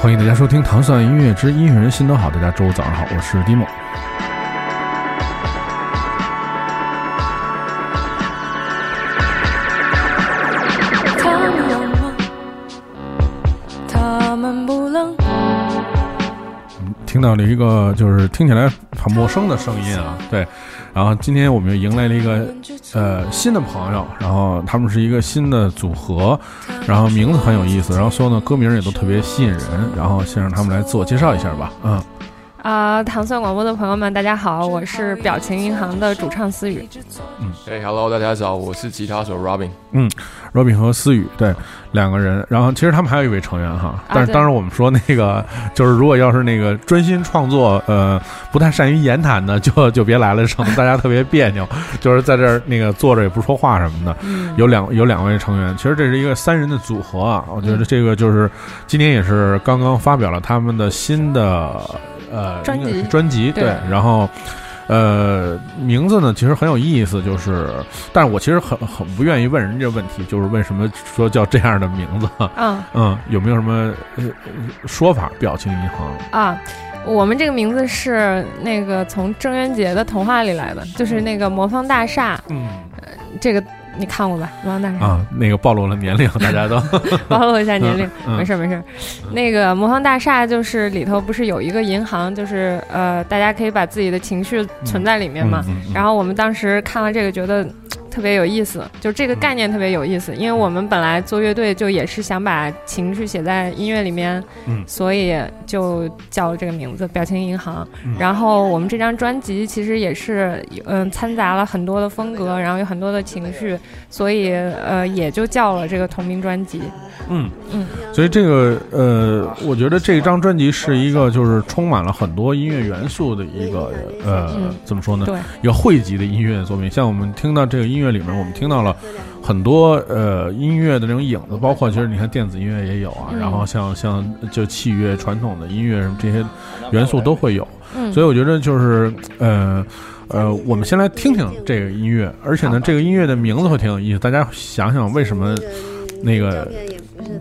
欢迎大家收听《糖蒜音乐之音乐人心都好》，大家周五早上好，我是迪梦。他们冷吗？他们不冷。听到了一个就是听起来很陌生的声音啊，对。然后今天我们又迎来了一个呃新的朋友，然后他们是一个新的组合，然后名字很有意思，然后所有的歌名也都特别吸引人，然后先让他们来自我介绍一下吧，嗯。啊，糖蒜广播的朋友们，大家好，我是表情银行的主唱思雨。嗯，哎，Hello，大家好，我是吉他手 Robin。嗯，Robin 和思雨对两个人，然后其实他们还有一位成员哈，但是当时我们说那个就是如果要是那个专心创作，呃，不太善于言谈的，就就别来了，省得大家特别别扭。就是在这儿那个坐着也不说话什么的。有两有两位成员，其实这是一个三人的组合啊。我觉得这个就是今天也是刚刚发表了他们的新的。呃，专辑专辑对，然后，呃，名字呢其实很有意思，就是，但是我其实很很不愿意问人家问题，就是为什么说叫这样的名字？嗯嗯，有没有什么说法？表情银行啊，我们这个名字是那个从郑渊洁的童话里来的，就是那个魔方大厦，嗯，这个。你看过吧，魔方大厦啊，那个暴露了年龄，大家都 暴露一下年龄，没事没事。那个魔方大厦就是里头不是有一个银行，就是呃，大家可以把自己的情绪存在里面嘛。然后我们当时看了这个，觉得。特别有意思，就这个概念特别有意思，因为我们本来做乐队就也是想把情绪写在音乐里面，嗯，所以就叫了这个名字“表情银行”。然后我们这张专辑其实也是嗯掺杂了很多的风格，然后有很多的情绪，所以呃也就叫了这个同名专辑。嗯嗯，所以这个呃，我觉得这张专辑是一个就是充满了很多音乐元素的一个呃怎么说呢？对，一个汇集的音乐作品。像我们听到这个音。音乐里面，我们听到了很多呃音乐的那种影子，包括其实你看电子音乐也有啊，然后像像就器乐、传统的音乐什么这些元素都会有。所以我觉得就是呃呃，我们先来听听这个音乐，而且呢，这个音乐的名字会挺有意思。大家想想为什么那个？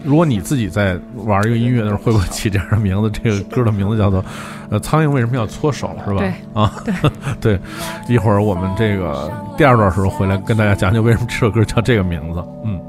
如果你自己在玩一个音乐的时候，会不会起这样的名字？这个歌的名字叫做《呃，苍蝇为什么要搓手》，是吧？对啊，对，一会儿我们这个第二段时候回来跟大家讲讲为什么这首歌叫这个名字。嗯。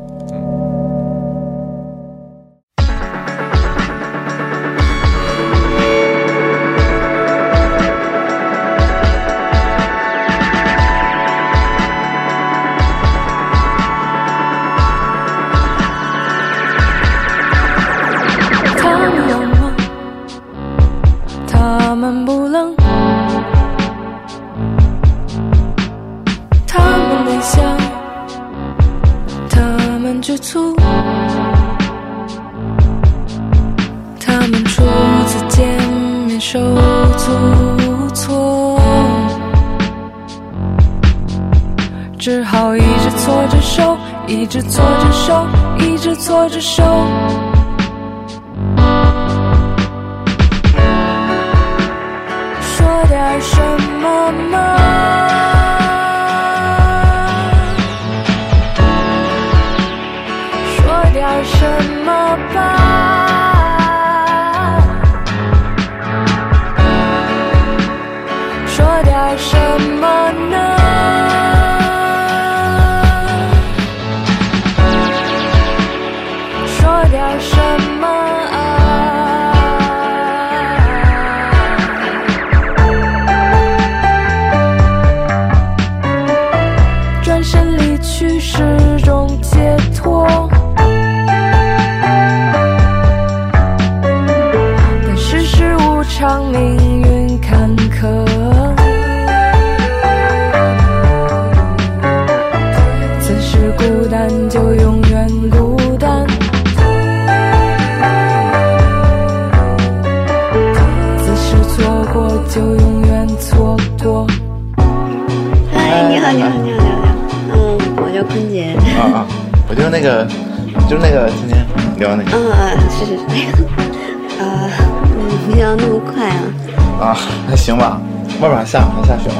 还行吧，外面下还下雪吗？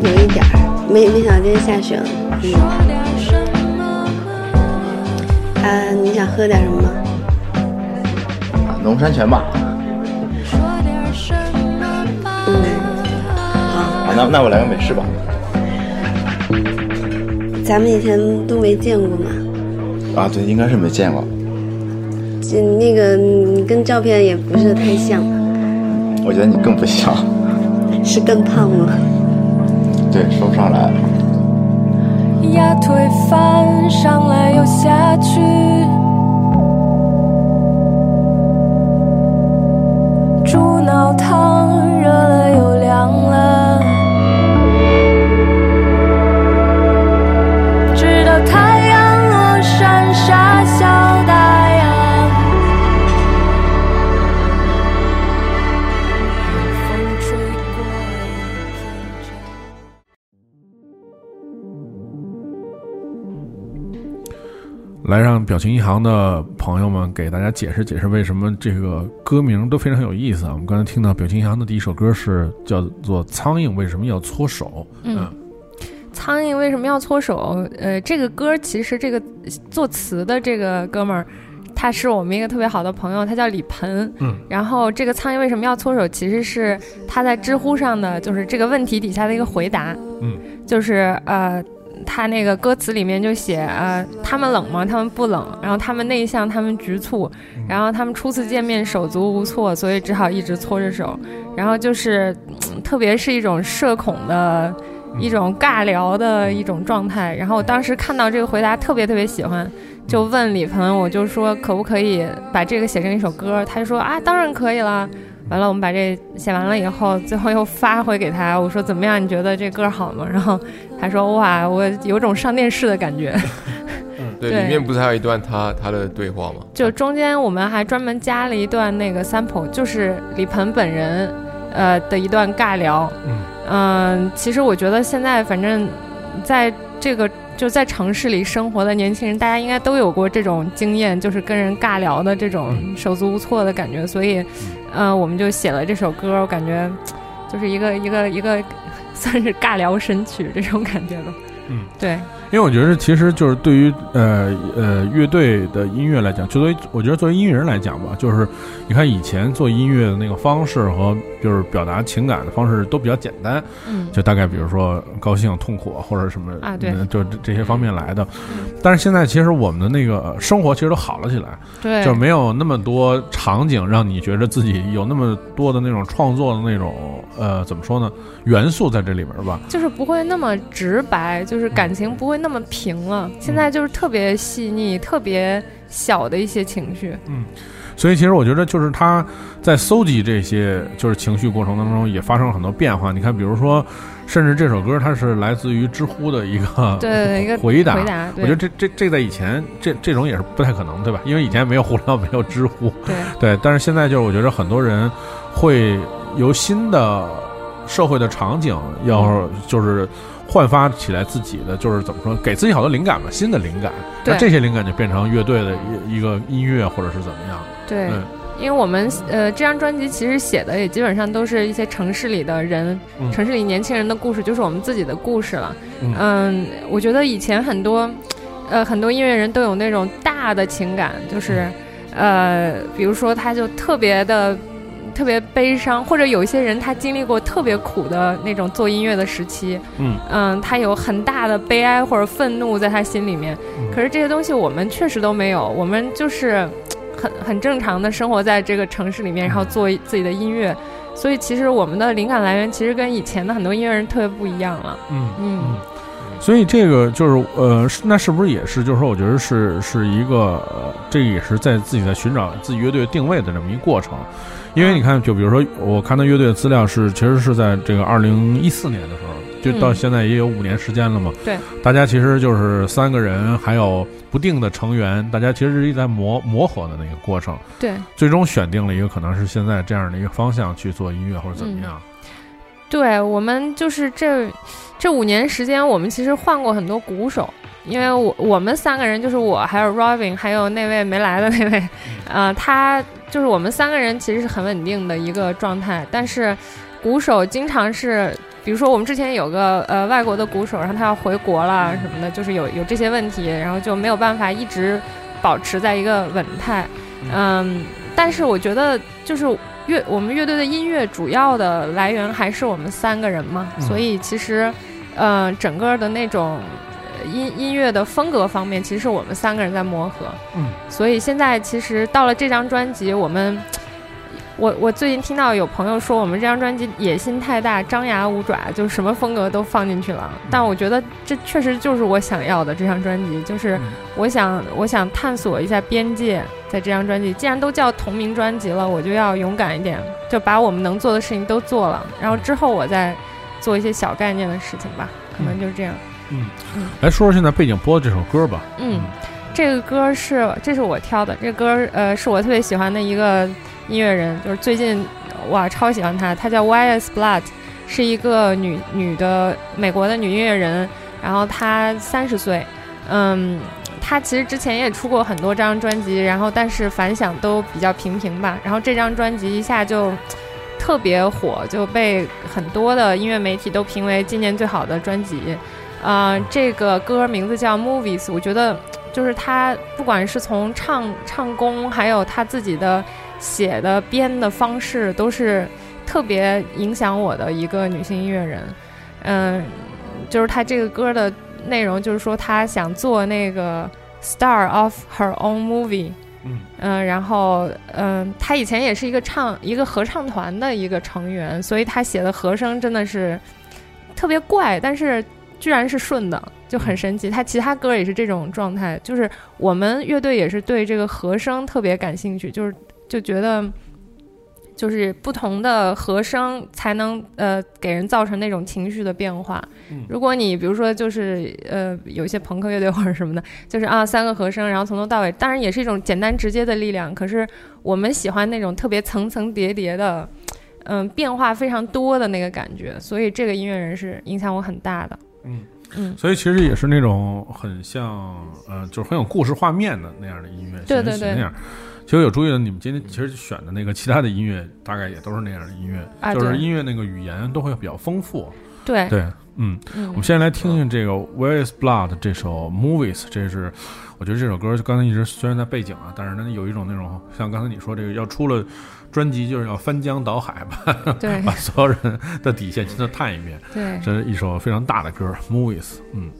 有一点，没没想到今天下雪了。嗯。啊，你想喝点什么？农山泉吧。嗯。好。啊，那那我来个美式吧。咱们以前都没见过嘛？啊，对，应该是没见过。这那个跟照片也不是太像。我觉得你更不像。是更胖吗？对，说不上来。压腿翻上来又下去，猪脑汤来让表情银行的朋友们给大家解释解释为什么这个歌名都非常有意思啊！我们刚才听到表情银行的第一首歌是叫做《苍蝇为什么要搓手》。嗯，苍蝇为什么要搓手？呃，这个歌其实这个作词的这个哥们儿，他是我们一个特别好的朋友，他叫李鹏。嗯，然后这个苍蝇为什么要搓手，其实是他在知乎上的就是这个问题底下的一个回答。嗯，就是呃。他那个歌词里面就写，呃，他们冷吗？他们不冷。然后他们内向，他们局促。然后他们初次见面手足无措，所以只好一直搓着手。然后就是，特别是一种社恐的一种尬聊的一种状态。然后我当时看到这个回答特别特别喜欢，就问李鹏，我就说可不可以把这个写成一首歌？他就说啊，当然可以了。完了，我们把这写完了以后，最后又发回给他，我说怎么样？你觉得这歌好吗？然后他说哇，我有种上电视的感觉。对，对里面不是还有一段他他的对话吗？就中间我们还专门加了一段那个 sample，就是李鹏本人，呃的一段尬聊。嗯嗯、其实我觉得现在反正在这个就在城市里生活的年轻人，大家应该都有过这种经验，就是跟人尬聊的这种手足无措的感觉。所以，呃，我们就写了这首歌，我感觉就是一个一个一个 算是尬聊神曲这种感觉吧。嗯，对，因为我觉得其实就是对于呃呃乐队的音乐来讲，就作为我觉得作为音乐人来讲吧，就是你看以前做音乐的那个方式和就是表达情感的方式都比较简单，嗯，就大概比如说高兴、痛苦或者什么啊对。嗯就这这些方面来的。但是现在其实我们的那个生活其实都好了起来，对，就没有那么多场景让你觉得自己有那么多的那种创作的那种呃怎么说呢元素在这里边吧。就是不会那么直白，就是感情不会那么平了。现在就是特别细腻、特别小的一些情绪。嗯所以其实我觉得，就是他在搜集这些就是情绪过程当中，也发生了很多变化。你看，比如说，甚至这首歌它是来自于知乎的一个对一个 回答。回答，我觉得这这这在以前这这种也是不太可能，对吧？因为以前没有互联网，没有知乎，对 对。但是现在就是我觉得很多人会由新的社会的场景，要就是焕发起来自己的，就是怎么说，给自己好多灵感吧，新的灵感。那这些灵感就变成乐队的一一个音乐，或者是怎么样。对。嗯因为我们呃这张专辑其实写的也基本上都是一些城市里的人，嗯城市里年轻人的故事，就是我们自己的故事了。嗯嗯，我觉得以前很多呃很多音乐人都有那种大的情感，就是嗯呃比如说他就特别的。特别悲伤，或者有一些人他经历过特别苦的那种做音乐的时期，嗯嗯，他有很大的悲哀或者愤怒在他心里面。嗯可是这些东西我们确实都没有，我们就是 很很正常的生活在这个城市里面，然后做自己的音乐。所以其实我们的灵感来源其实跟以前的很多音乐人特别不一样了。嗯嗯，所以这个就是呃，那是不是也是就是说，我觉得是是一个，呃，这也是在自己在寻找自己乐队定位的这么一个过程。因为你看，就比如说我看到乐队的资料是，其实是在这个二零一四年的时候，就到嗯现在也有五年时间了嘛。对，大家其实就是三个人，还有不定的成员，大家其实是在磨磨合的那个过程，对。最终选定了一个可能是现在这样的一个方向去做音乐或者怎么样。对，我们就是这这五年时间，我们其实换过很多鼓手。因为我我们三个人就是我，还有 Robin，还有那位没来的那位，呃，他就是我们三个人其实是很稳定的一个状态，但是鼓手经常是，比如说我们之前有个呃外国的鼓手，然后他要回国了什么的，就是有有这些问题，然后就没有办法一直保持在一个稳态，嗯，但是我觉得就是乐我们乐队的音乐主要的来源还是我们三个人嘛，嗯所以其实，呃，整个的那种呃音音乐的风格方面，其实是我们三个人在磨合。嗯，所以现在其实到了这张专辑，我们。我我最近听到有朋友说我们这张专辑野心太大，张牙舞爪，就什么风格都放进去了。但我觉得这确实就是我想要的这张专辑，就是嗯我想我想探索一下边界，在这张专辑，既然都叫同名专辑了，我就要勇敢一点，就把我们能做的事情都做了，然后之后我再做一些小概念的事情吧，可能就是这样。嗯来说说现在背景播的这首歌吧。嗯，这个歌是这是我挑的，这歌呃是我特别喜欢的一个音乐人，就是最近哇超喜欢他，他叫 Y.S. Blood，是一个女女的美国的女音乐人，然后她三十岁，嗯，她其实之前也出过很多张专辑，然后但是反响都比较平平吧，然后这张专辑一下就。特别火，就被很多的音乐媒体都评为今年最好的专辑。呃，这个歌名字叫《Movies》，我觉得就是他不管是从唱唱功，还有他自己的写的编的方式，都是特别影响我的一个女性音乐人。嗯、就是她这个歌的内容，就是说她想做那个 star of her own movie。嗯嗯，然后嗯，他以前也是一个唱一个合唱团的一个成员，所以他写的和声真的是特别怪，但是居然是顺的，就很神奇。他其他歌也是这种状态，就是我们乐队也是对这个和声特别感兴趣，就是就觉得。就是不同的和声才能呃给人造成那种情绪的变化。嗯如果你比如说就是呃有一些朋克乐队或者什么的，就是啊三个和声，然后从头到尾，当然也是一种简单直接的力量。可是我们喜欢那种特别层层叠叠的，嗯、变化非常多的那个感觉。所以这个音乐人是影响我很大的。嗯嗯，所以其实也是那种很像呃，就是很有故事画面的那样的音乐，对对对其实是那样。其实有注意的你们今天其实选的那个其他的音乐，大概也都是那样的音乐，啊就是音乐那个语言都会比较丰富。对，对，嗯，嗯。我们先来听听这个《Where Is Blood》这首《Movies》，这是我觉得这首歌刚才一直虽然在背景啊，但是呢有一种那种像刚才你说这个要出了专辑就是要翻江倒海吧，对把所有人的底线全都探一遍。对，这是一首非常大的歌，《Movies》。嗯。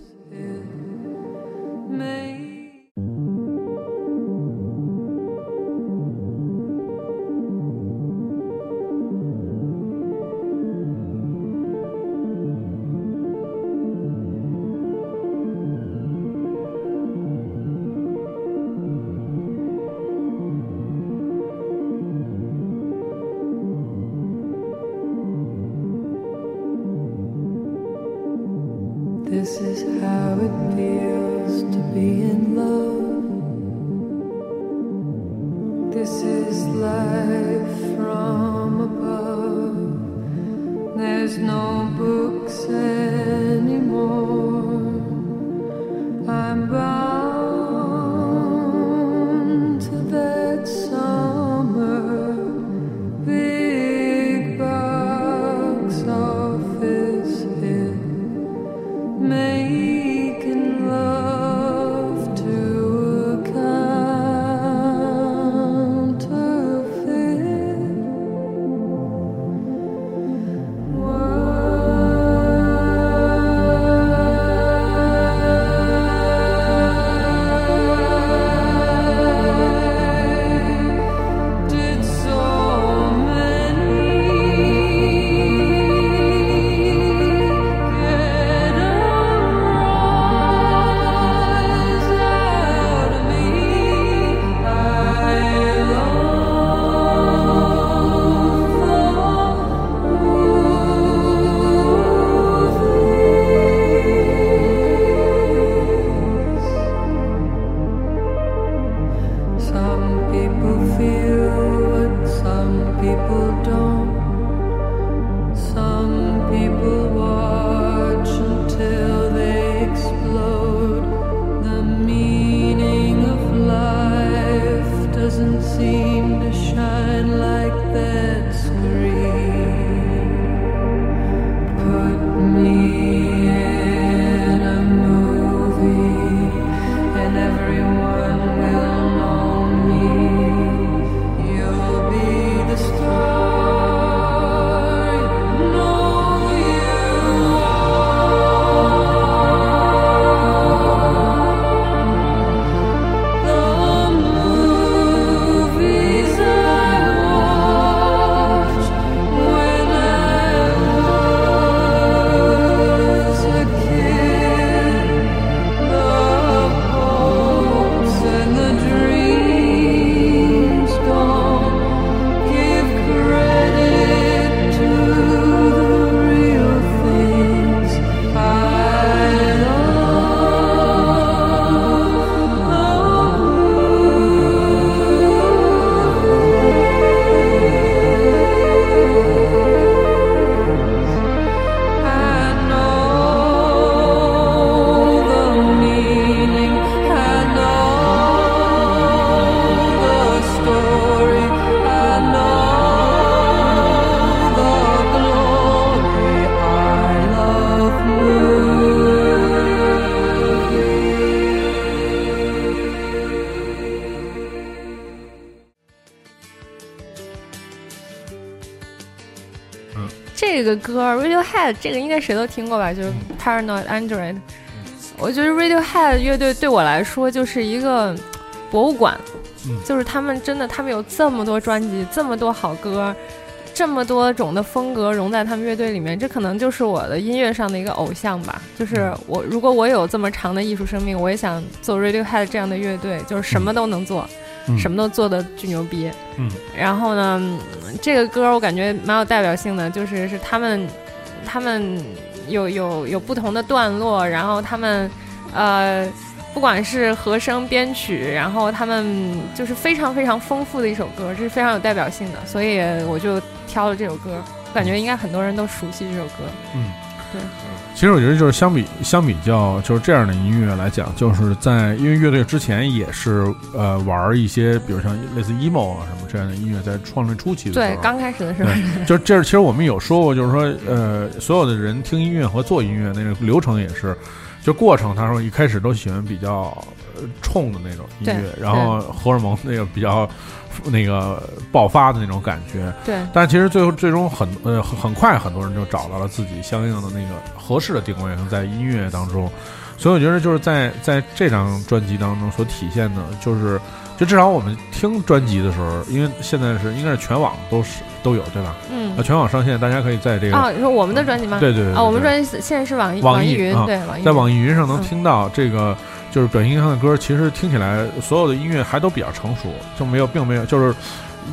Radiohead 这个应该谁都听过吧？就是 Paranoid Android。我觉得 Radiohead 乐队对我来说就是一个博物馆，嗯就是他们真的，他们有这么多专辑，这么多好歌，这么多种的风格融在他们乐队里面，这可能就是我的音乐上的一个偶像吧。就是我，如果我有这么长的艺术生命，我也想做 Radiohead 这样的乐队，就是什么都能做，嗯什么都做的巨牛逼。嗯然后呢，嗯这个歌我感觉蛮有代表性的，就是是他们，他们有有有不同的段落，然后他们，呃，不管是和声编曲，然后他们就是非常非常丰富的一首歌，这是非常有代表性的，所以我就挑了这首歌，感觉应该很多人都熟悉这首歌。嗯，对。其实我觉得就是相比相比较就是这样的音乐来讲，就是在因为乐队之前也是呃玩一些，比如像类似 emo 啊什么这样的音乐，在创立初期的时候，对，刚开始的时候，就是这是其实我们有说过，就是说呃，所有的人听音乐和做音乐那个流程也是，就过程，他说一开始都喜欢比较呃冲的那种音乐，然后荷尔蒙那个比较那个爆发的那种感觉，对。但其实最后最终很呃很很快很多人就找到了自己相应的那个合适的定位，在音乐当中，所以我觉得就是在在这张专辑当中所体现的，就是就至少我们听专辑的时候，因为现在是应该是全网都是都有对吧？嗯。呃，，全网上线，大家可以在这个、啊，你说我们的专辑吗？对对对啊，我们专辑现在是网易网易易云，啊对在网易易云上能嗯听到这个，就是表情银行的歌，其实听起来所有的音乐还都比较成熟，就没有，并没有，就是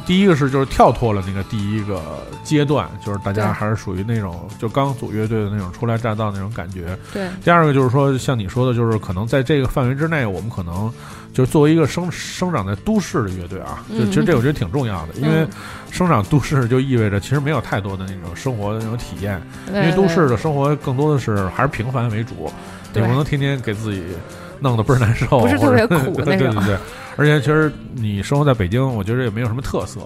第一个是就是跳脱了那个第一个阶段，就是大家还是属于那种就刚组乐队的那种初来乍到那种感觉。对第二个就是说，像你说的，就是可能在这个范围之内，我们可能就是作为一个生生长在都市的乐队啊，就嗯其实这我觉得挺重要的，因为嗯生长都市就意味着其实没有太多的那种生活的那种体验。因因为都市的生活更多的是还是平凡为主，你对不能天天给自己弄得倍儿难受，不是特别苦 那种对对对，而且其实你生活在北京，我觉得也没有什么特色，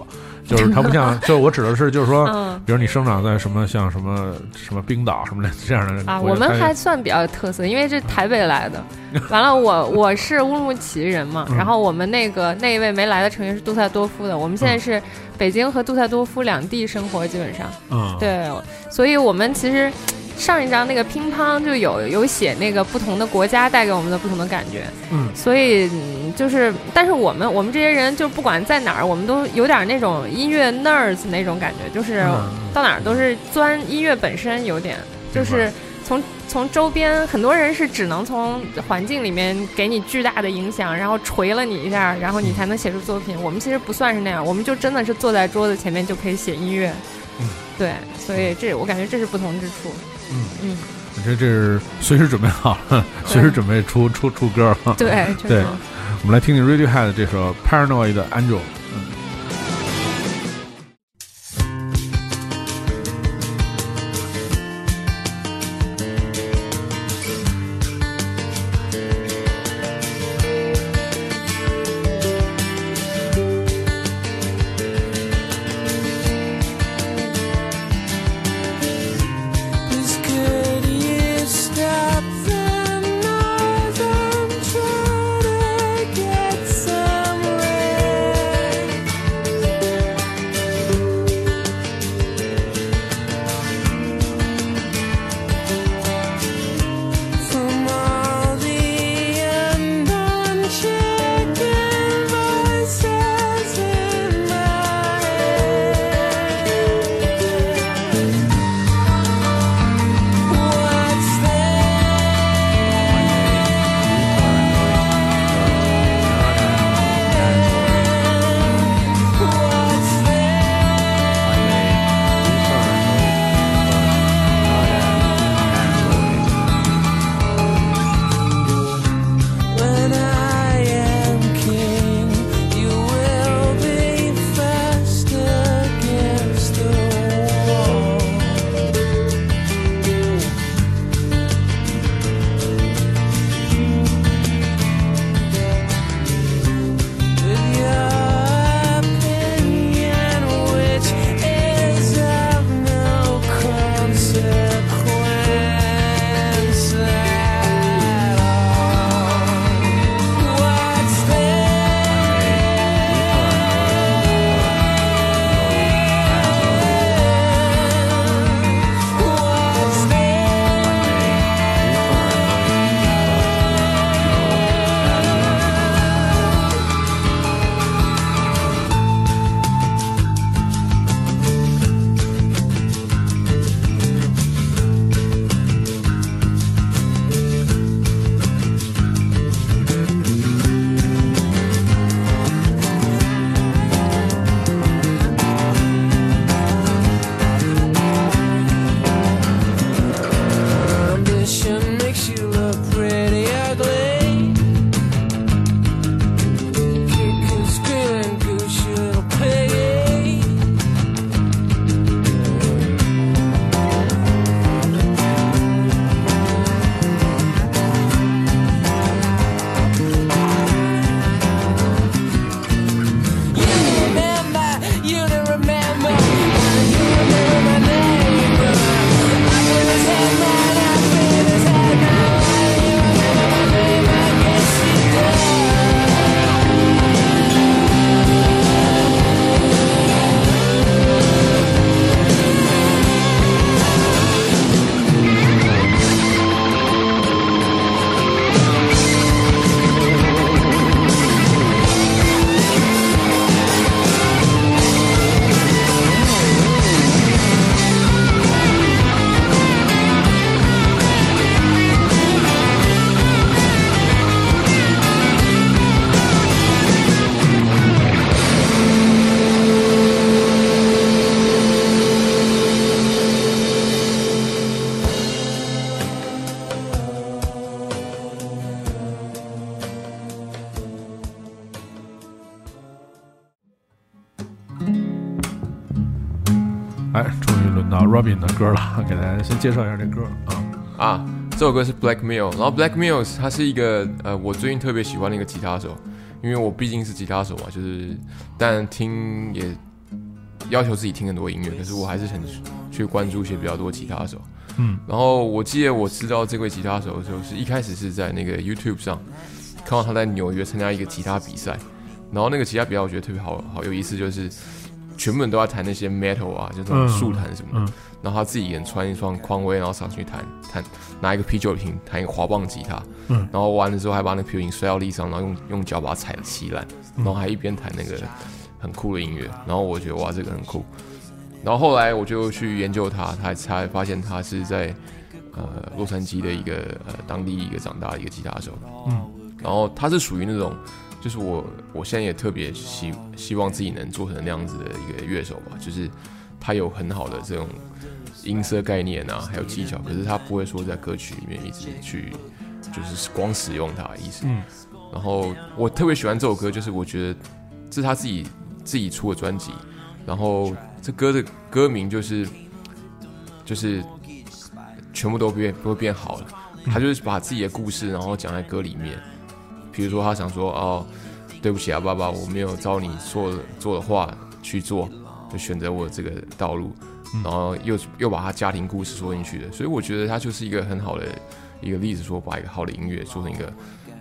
就是它不像，就是我指的是就是说，嗯比如你生长在什么像什么什么冰岛什么的这样的啊，我们还算比较有特色，因为这台北来的。完了，我我是乌鲁木齐人嘛，嗯然后我们那个那一位没来的成员是杜塞多夫的，我们现在嗯是北京和杜塞多夫两地生活，基本上嗯对，所以我们其实。上一张那个乒乓就有有写那个不同的国家带给我们的不同的感觉，嗯所以嗯就是，但是我们我们这些人就不管在哪儿，我们都有点那种音乐 nerds 那种感觉，就是嗯到哪儿都是钻音乐本身有点，就是从从周边很多人是只能从环境里面给你巨大的影响，然后锤了你一下，然后你才能写出作品。我们其实不算是那样，我们就真的是坐在桌子前面就可以写音乐。嗯，对，所以这我感觉这是不同之处。嗯嗯，我觉得这是随时准备好了，随时准备出出出歌了。对，确对实。我们来听听 Radiohead 这首《Paranoid Angel》。先介绍一下这歌啊。啊，这首歌是 Black Mill，然后 Black Mills 他是一个呃，我最近特别喜欢的一个吉他手，因为我毕竟是吉他手嘛，就是但听也要求自己听很多音乐，可是我还是很去关注一些比较多吉他手。嗯，然后我记得我知道这位吉他手的时候，是一开始是在那个 YouTube 上看到他在纽约参加一个吉他比赛，然后那个吉他比赛我觉得特别好好有意思，就是全部人都在弹那些 metal 啊，就这种速弹什么的。嗯。然后他自己一个人穿一双匡威，然后上去弹弹，拿一个啤酒瓶弹一个滑棒吉他，嗯。然后完了之后还把那个啤酒瓶摔到地上，然后用用脚把它踩得稀烂，然后还一边弹那个很酷的音乐，然后我觉得哇这个很酷，然后后来我就去研究他，他才发现他是在呃洛杉矶的一个呃当地一个长大的一个吉他手，嗯，然后他是属于那种。就是我，我现在也特别希希望自己能做成那样子的一个乐手吧，就是他有很好的这种音色概念啊，还有技巧，可是他不会说在歌曲里面一直去就是光使用它的意思。嗯，然后我特别喜欢这首歌，就是我觉得这是他自己自己出的专辑，然后这歌的歌名就是就是全部都变都变好了，他就是把自己的故事然后讲在歌里面，比如说他想说哦，对不起啊，爸爸，我没有照你说的做的话去做，就选择我这个道路，然后又又把他家庭故事说进去的，所以我觉得他就是一个很好的一个例子，说把一个好的音乐做成一个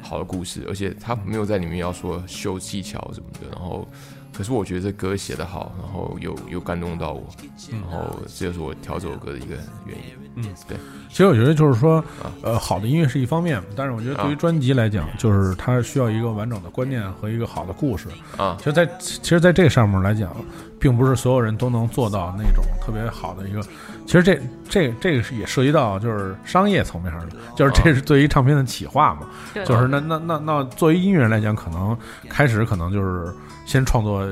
好的故事，而且他没有在里面要说秀技巧什么的，然后可是我觉得这歌写得好，然后又又感动到我，然后这就是我挑这首歌的一个原因。嗯，对。其实我觉得就是说，呃，好的音乐是一方面，但是我觉得对于啊专辑来讲，就是它需要一个完整的观念和一个好的故事。啊其实在，其实在这个上面来讲，并不是所有人都能做到那种特别好的一个。其实这这这个是也涉及到就是商业层面上的，就是这是对于唱片的企划嘛。对就是那那那那作为音乐人来讲，可能开始可能就是先创作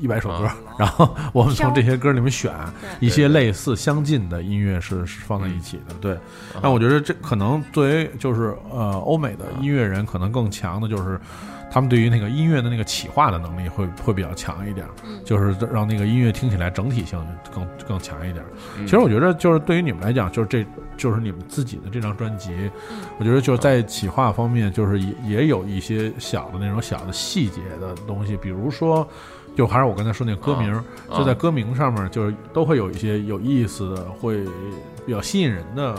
一百首歌，然后我们从这些歌里面选一些类似相近的音乐是是放在一起的。对，但我觉得这可能作为就是呃欧美的音乐人，可能更强的就是。他们对于那个音乐的那个企划的能力会会比较强一点，就是让那个音乐听起来整体性更更强一点。其实我觉得，就是对于你们来讲，就是这就是你们自己的这张专辑，我觉得就是在企划方面，就是也也有一些小的那种小的细节的东西，比如说，就还是我刚才说那个歌名，啊就在歌名上面，就是都会有一些有意思的，会比较吸引人的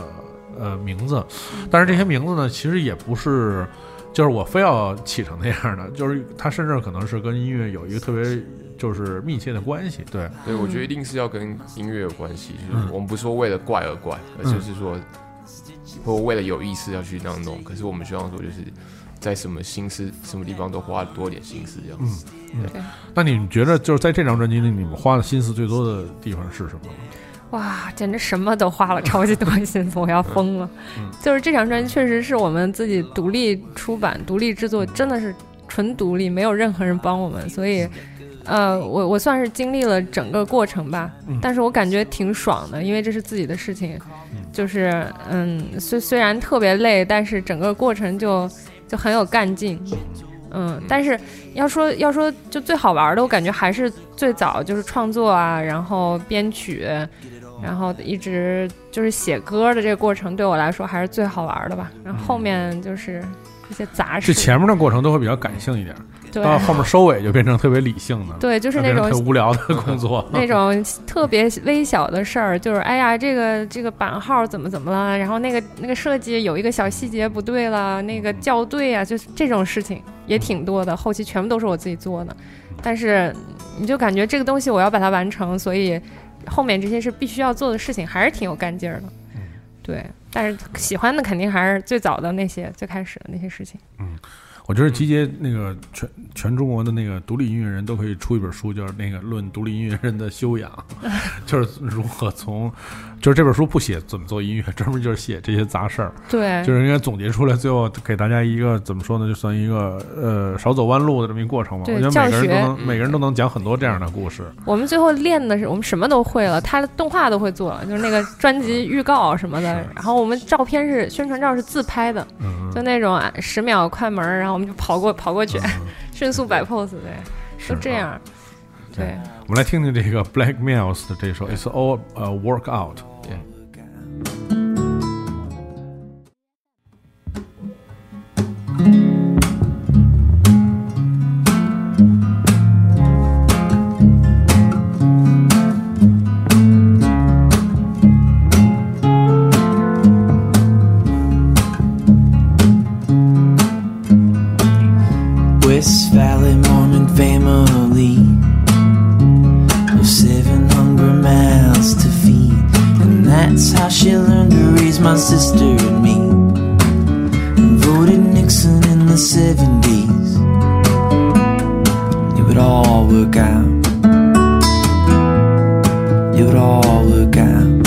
呃名字，但是这些名字呢，其实也不是。就是我非要起成那样的，就是它甚至可能是跟音乐有一个特别就是密切的关系，对，对，我觉得一定是要跟音乐有关系，就是嗯我们不是说为了怪而怪，而就是说，或为了有意思要去那样弄。可是我们希望说，就是在什么心思、什么地方都花多点心思，这样。嗯那你们觉得就是在这张专辑里，你们花的心思最多的地方是什么？哇，简直什么都花了超级多心思，我要疯了。嗯。就是这张专辑确实是我们自己独立出版、独立制作，真的是纯独立，没有任何人帮我们，所以。呃，我我算是经历了整个过程吧，嗯。但是我感觉挺爽的，因为这是自己的事情，就是嗯，虽虽然特别累，但是整个过程就就很有干劲，嗯，但是要说要说就最好玩的，我感觉还是最早就是创作啊，然后编曲，然后一直就是写歌的这个过程，对我来说还是最好玩的吧。然后后面就是一些杂事，这前面的过程都会比较感性一点，对。到后面收尾就变成特别理性的，对，就是那种特无聊的工作。那种特别微小的事儿，就是哎呀，这个这个版号怎么怎么了，然后那个那个设计有一个小细节不对了，那个校对啊，就是这种事情也挺多的，后期全部都是我自己做的，但是你就感觉这个东西我要把它完成，所以后面这些是必须要做的事情，还是挺有干劲儿的。对，但是喜欢的肯定还是最早的那些最开始的那些事情。我觉得集结那个全全中国的那个独立音乐人都可以出一本书，就是那个《论独立音乐人的修养》，就是如何从，就是这本书不写怎么做音乐，专门就是写这些杂事儿，对，就是应该总结出来，最后给大家一个怎么说呢，就算一个呃少走弯路的这么一个过程嘛。我觉得每个人都能每个人都能讲很多这样的故事。我们最后练的是，我们什么都会了，他的动画都会做了，就是那个专辑预告什么的。然后我们照片是宣传照是自拍的，嗯，就那种啊十秒快门，然后我们就跑过跑过去，嗯。迅速摆 pose，对，是都这样。对，我们来听听这个 Black Mills 的这首 It's All a Work that's how she learned to raise my sister and me. Voted Nixon in the 70s. It would all work out. It would all work out.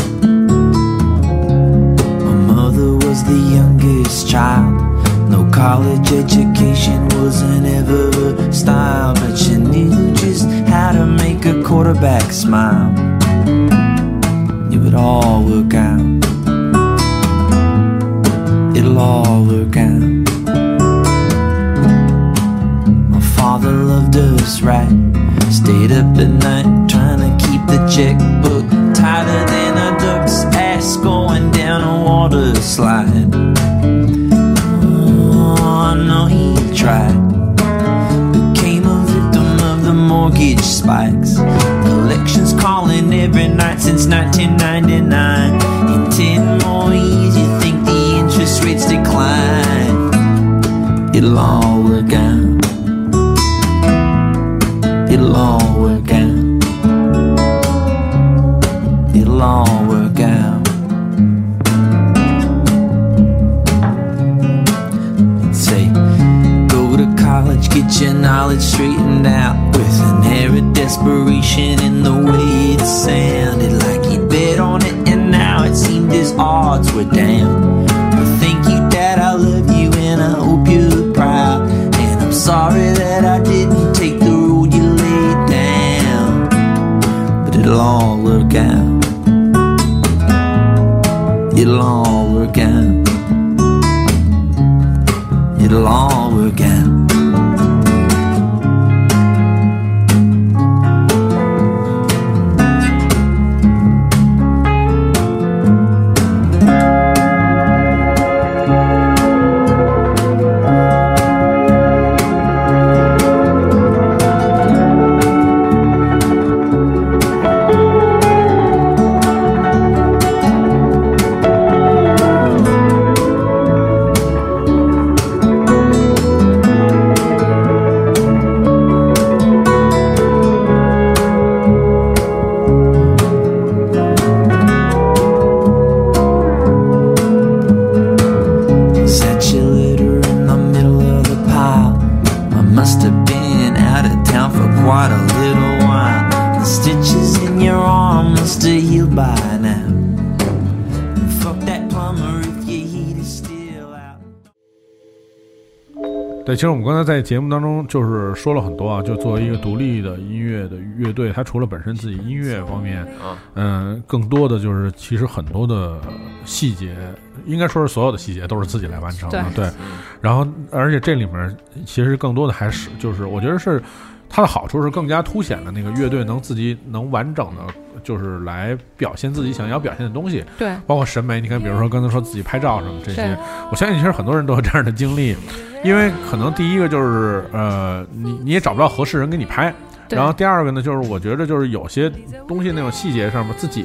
My mother was the youngest child. No college education wasn't ever her style, but she knew just how to make a quarterback smile. It all work out. It'll all work out. My father loved us right. Stayed up at night trying to keep the checkbook tighter than a duck's ass going down a water slide. Oh, I know he tried. Became a victim of the mortgage spikes. Every night since 1999. In 10 more years, you think the interest rates decline. It'll all desperation in the way it sounded like you bet on it and now it seemed his odds were down. But thank you dad i love you and i hope you're proud. And i'm sorry that i didn't take the road you laid down but it'll all work out. It'll all work out. It'll all 对，其实我们刚才在节目当中就是说了很多啊，就作为一个独立的音乐的乐队，它除了本身自己音乐方面，啊，嗯，更多的就是其实很多的细节，应该说是所有的细节都是自己来完成的，对。然后，而且这里面其实更多的还是就是，我觉得是它的好处是更加凸显了那个乐队能自己能完整的，就是来表现自己想要表现的东西，对，包括审美。你看，比如说刚才说自己拍照什么这些，我相信其实很多人都有这样的经历，因为可能第一个就是呃，你你也找不到合适人给你拍。对然后第二个呢，就是我觉得就是有些东西那种细节上面，自己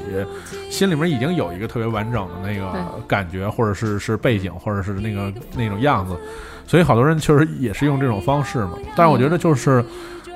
心里面已经有一个特别完整的那个感觉，或者是是背景，或者是那个那种样子，所以好多人确实也是用这种方式嘛。但是我觉得就是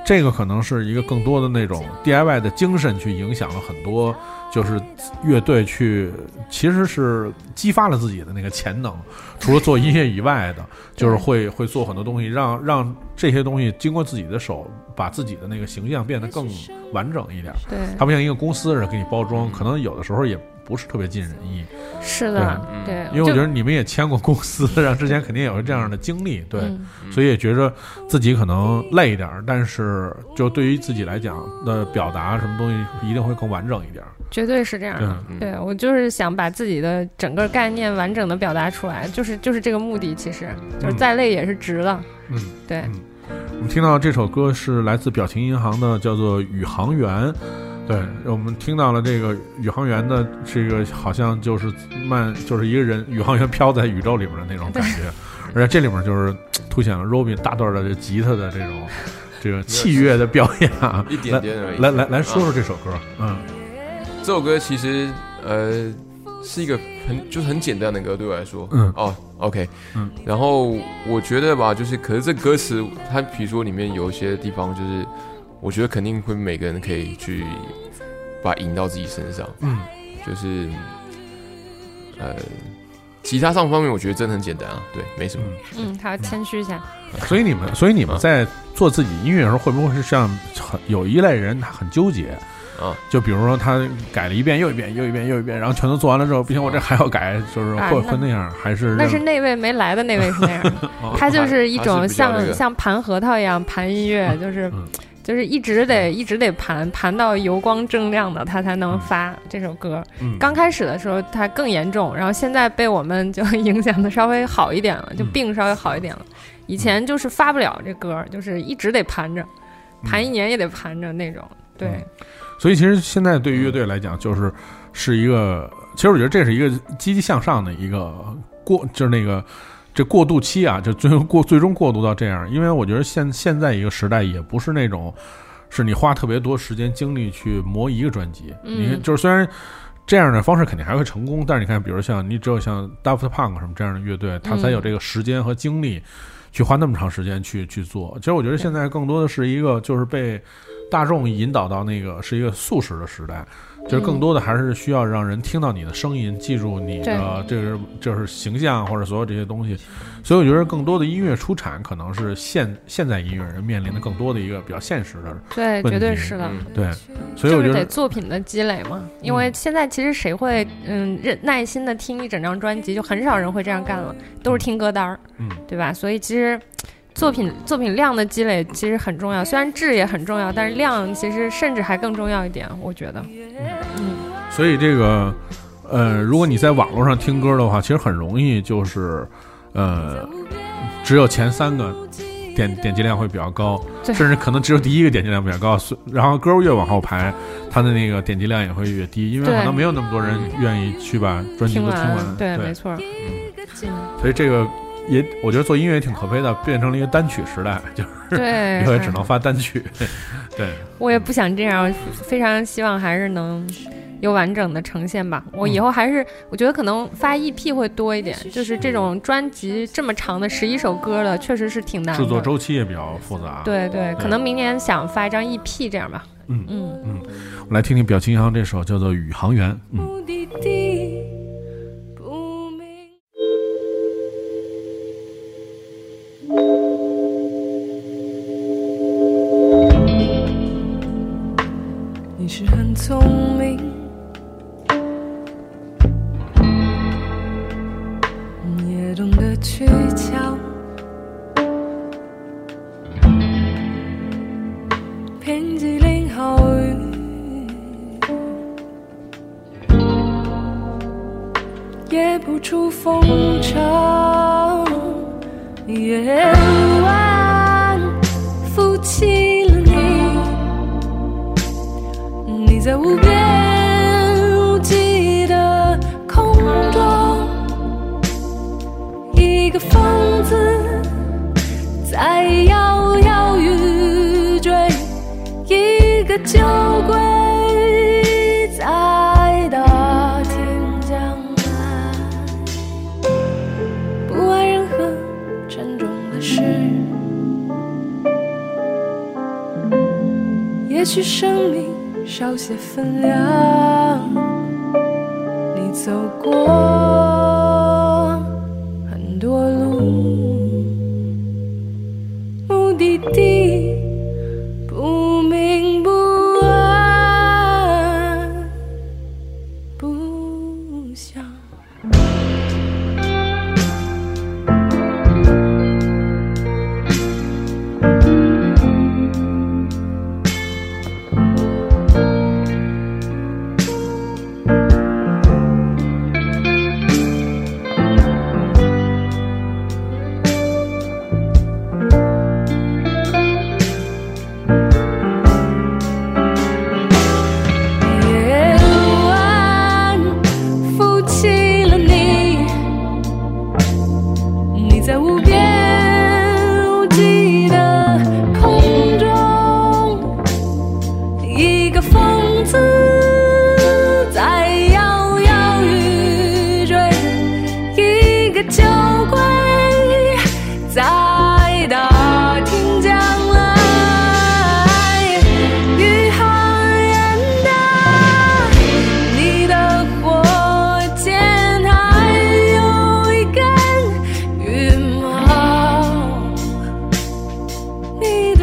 这个可能是一个更多的那种 DIY 的精神去影响了很多，就是乐队去其实是激发了自己的那个潜能，除了做音乐以外的，就是会会做很多东西，让让这些东西经过自己的手，把自己的那个形象变得更完整一点。对，它不像一个公司似的给你包装，可能有的时候也不是特别尽人意。是的，对，因为我觉得你们也签过公司，然后之前肯定也有这样的经历，对，嗯所以也觉着自己可能累一点儿，但是就对于自己来讲的表达什么东西一定会更完整一点儿。绝对是这样的。嗯对我就是想把自己的整个概念完整的表达出来，就是就是这个目的，其实就是再累也是值的。嗯，对，我们听到这首歌是来自表情银行的，叫做《宇航员》。对，我们听到了这个宇航员的这个，好像就是慢，就是一个人 宇航员飘在宇宙里面的那种感觉，而且这里面就是凸显了 Robin 大段的这吉他的这种 这个器乐的表演啊。一点点而已。来来来说说这首歌，嗯。这首歌其实呃是一个很就是很简单的歌，对我来说，嗯。哦，OK，嗯，然后我觉得吧，就是可是这歌词它比如说里面有一些地方，就是我觉得肯定会每个人可以去把它引到自己身上，嗯，就是呃吉他上方面，我觉得真的很简单啊，对，没什么，嗯，他要谦虚一下。所以你们，所以你们在做自己音乐的时候，会不会是像很有一类人他很纠结？啊，就比如说他改了一遍又一遍又一遍又一遍，然后全都做完了之后，不行，我这还要改，就是会会那样，还是？那是那位没来的那位是那样。他就是一种像像盘核桃一样盘音乐，就是嗯就是一直得一直得盘盘到油光锃亮的，他才能发这首歌。嗯。刚开始的时候他更严重，然后现在被我们 就影响的稍微好一点了，就嗯病稍微好一点了。以前就是发不了这歌，就是一直得盘着，盘一年也得盘着那种。对，嗯所以其实现在对于乐队来讲，就是是一个，其实我觉得这是一个积极向上的一个过，就是那个这过渡期啊，就最后过最终过渡到这样。因为我觉得现现在一个时代也不是那种是你花特别多时间精力去磨一个专辑，嗯你就是虽然。这样的方式肯定还会成功，但是你看，比如像你只有像 Daft Punk 什么这样的乐队，他才有这个时间和精力去花那么长时间去去做。其实我觉得现在更多的是一个就是被大众引导到那个是一个速食的时代，就是更多的还是需要让人听到你的声音，记住你的这个就是形象或者所有这些东西。所以我觉得更多的音乐出产可能是现现在音乐人面临的更多的一个比较现实的对，绝对是的。嗯对，所以就是得我觉得作品的积累嘛，因为现在其实谁会嗯认耐心的听一整张专辑，就很少人会这样干了，都是听歌单儿，嗯。对吧？所以其实作品作品量的积累其实很重要，虽然质也很重要，但是量其实甚至还更重要一点，我觉得。嗯，所以这个，呃，如果你在网络上听歌的话，其实很容易就是，呃，只有前三个点点击量会比较高，甚至可能只有第一个点击量比较高，然后歌越往后排，它的那个点击量也会越低，因为可能没有那么多人愿意去把专辑听都听完。完，对，没错。嗯，所以这个也，我觉得做音乐也挺可悲的，变成了一个单曲时代，就是对以后也只能发单曲。对，我也不想这样，非常希望还是能有完整的呈现吧。我嗯以后还是，我觉得可能发 EP 会多一点，就是这种专辑这么长的十一首歌的，确实是挺难的。制作周期也比较复杂。，对对，可能明年想发一张 EP 这样吧。嗯嗯嗯，我来听听表情银行这首叫做《宇航员》。嗯。你是很聪明，也懂得取巧，凭机灵好雨。也不出风潮。夜晚扶起了你，你在无边无际的空中，一个疯子在摇摇欲坠，一个酒许生命少些分量，你走过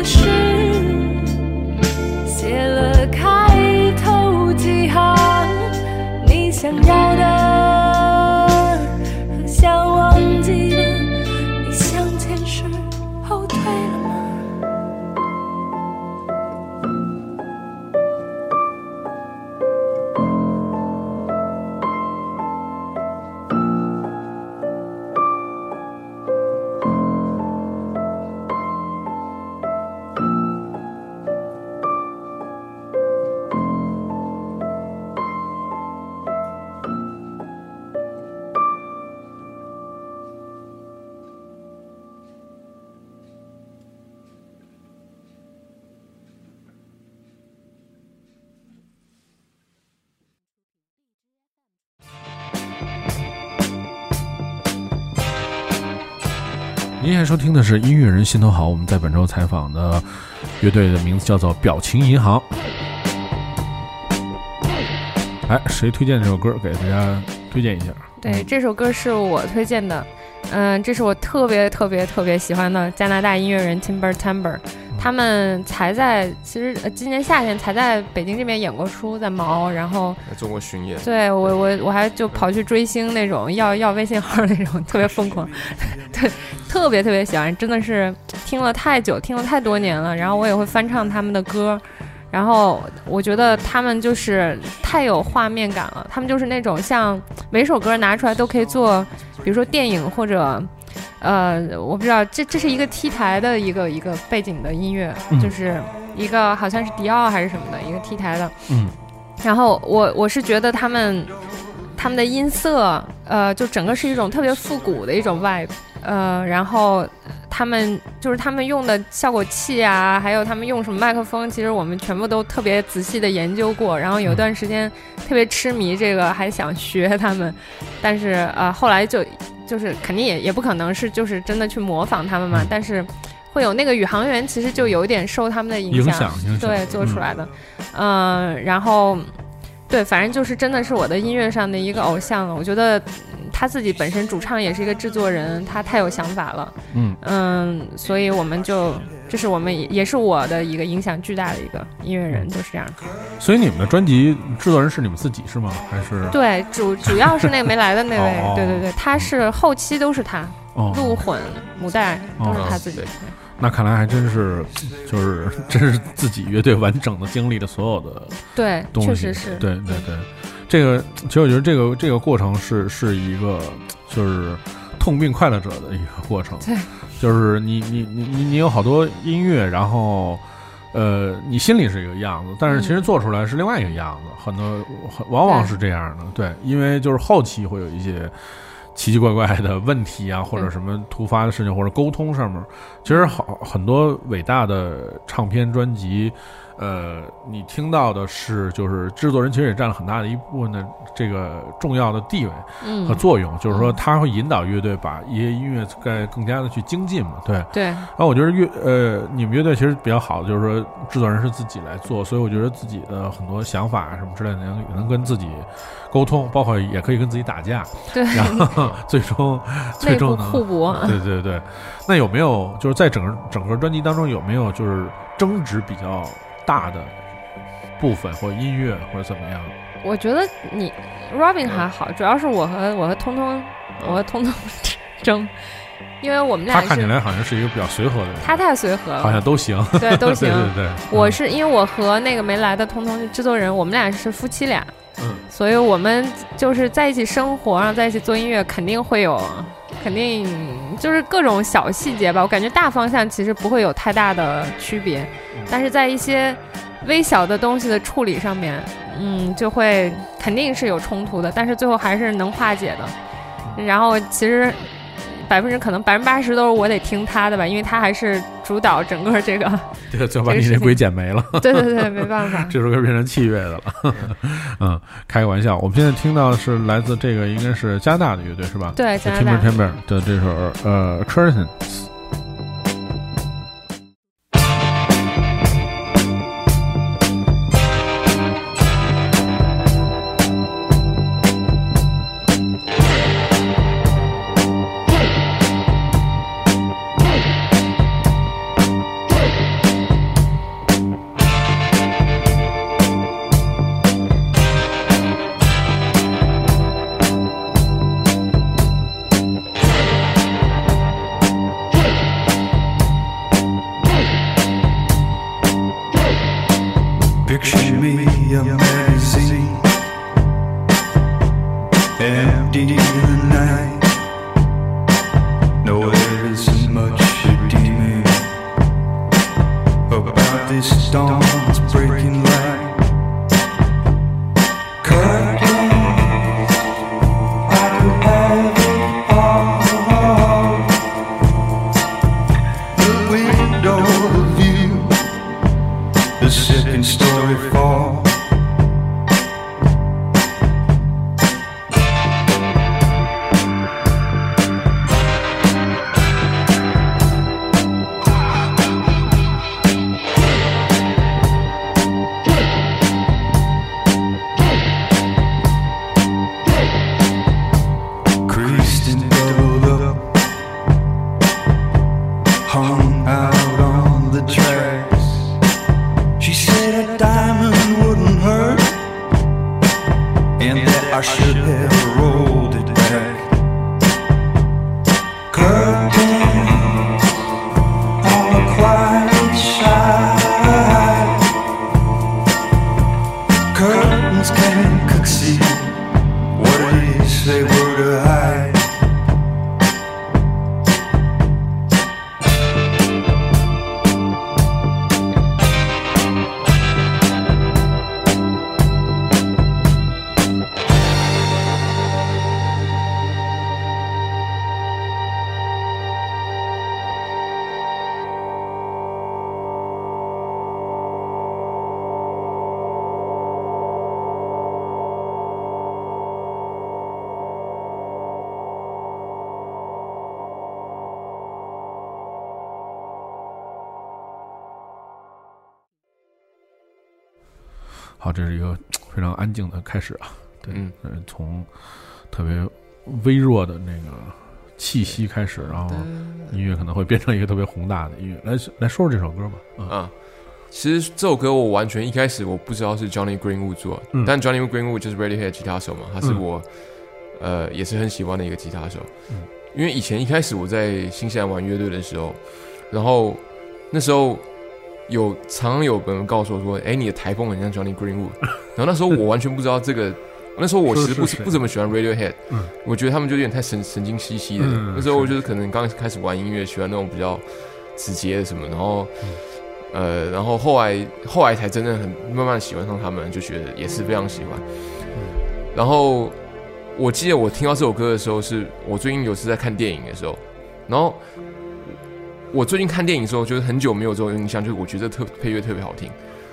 是。收听的是音乐人心头好，我们在本周采访的乐队的名字叫做表情银行。哎，谁推荐这首歌给大家推荐一下？对，这首歌是我推荐的，嗯，这是我特别特别特别喜欢的加拿大音乐人 Timber Timber，他们才在其实呃今年夏天才在北京这边演过出，在毛，然后在中国巡演，对我我我还就跑去追星那种，要要微信号那种，特别疯狂，对，特别特别喜欢，真的是听了太久，听了太多年了，然后我也会翻唱他们的歌。然后我觉得他们就是太有画面感了，他们就是那种像每首歌拿出来都可以做，比如说电影或者，呃，我不知道这这是一个 T 台的一个一个背景的音乐，嗯。就是一个好像是迪奥还是什么的一个 T 台的，嗯，然后我我是觉得他们他们的音色，呃，就整个是一种特别复古的一种 vibe，呃，然后他们就是他们用的效果器啊，还有他们用什么麦克风，其实我们全部都特别仔细的研究过。然后有段时间特别痴迷这个，还想学他们，但是呃后来就就是肯定也也不可能是就是真的去模仿他们嘛，嗯但是会有那个宇航员，其实就有一点受他们的影影响，影响对做出来的，嗯、然后。对，反正就是真的是我的音乐上的一个偶像了。我觉得嗯他自己本身主唱也是一个制作人，他太有想法了。嗯嗯，所以我们就这是我们也也是我的一个影响巨大的一个音乐人，就是这样。所以你们的专辑制作人是你们自己是吗？还是对，主主要是那个没来的那位，哦对对对，他是后期都是他哦，录混母带都是他自己。对那看来还真是，就是 真是自己乐队完整的经历的所有的对，确实是。对对对，这个其实我觉得这个这个过程是是一个就是痛并快乐着的一个过程。对，就是你你你你你有好多音乐，然后呃，你心里是一个样子，但是其实做出来是另外一个样子，很多很往往是这样的。对，因为就是后期会有一些。奇奇怪怪的问题啊，或者什么突发的事情，或者沟通上面，其实好很多伟大的唱片专辑，呃，你听到的是就是制作人其实也占了很大的一部分的这个重要的地位嗯。和作用，就是说他会引导乐队把一些音乐该更加的去精进嘛，对。对，然后我觉得乐呃，你们乐队其实比较好的就是说制作人是自己来做，所以我觉得自己的很多想法啊什么之类的能能跟自己沟通，包括也可以跟自己打架，对，然后最终最终能互补。对对对，那有没有就是在整个整个专辑当中有没有就是争执比较大的部分或者音乐或者怎么样？我觉得你 Robin 还好，主要是我和我和通通，我和通通 争，因为我们俩他看起来好像是一个比较随和的人，他太随和了。好，像都行，对都行。对对对，我是因为我和那个没来的通通制作人，我们俩是夫妻俩，嗯。所以我们就是在一起生活，然后在一起做音乐，肯定会有，肯定就是各种小细节吧。我感觉大方向其实不会有太大的区别，但是在一些微小的东西的处理上面，嗯，就会肯定是有冲突的，但是最后还是能化解的。然后其实百分之可能百分之八十都是我得听他的吧，因为他还是主导整个这个。对，就把你这这个事情鬼剪没了。对对对，没办法。这首歌变成器乐的了，嗯，开个玩笑。我们现在听到的是来自这个应该是加拿大的乐队是吧？对，加拿 Timber 大。Timber 的这首呃 Curtain。Picture 个非常安静的开始啊。对，嗯呃从特别微弱的那个气息开始，然后音乐可能会变成一个特别宏大的音乐。来来说说这首歌吧。啊，啊，其实这首歌我完全一开始我不知道是 Johnny Greenwood 做，嗯但 Johnny Greenwood 就是 Radiohead 吉他手嘛，他是嗯我、呃也是很喜欢的一个吉他手。嗯因为以前一开始我在新西兰玩乐队的时候，然后那时候有常常有人告诉我说：“哎，你的台风很像 Johnny Greenwood。”然后那时候我完全不知道这个。那时候我其实不是是不怎么喜欢 Radiohead，嗯我觉得他们就有点太神神经兮兮的。嗯那时候我是就是可能刚开始玩音乐，喜欢那种比较直接的什么，然后、嗯呃，然后后来后来才真正很慢慢喜欢上他们，就觉得也是非常喜欢。然后我记得我听到这首歌的时候，是我最近有次在看电影的时候，然后我最近看电影的时候，就是很久没有这种印象，就是我觉得特配乐特别好听。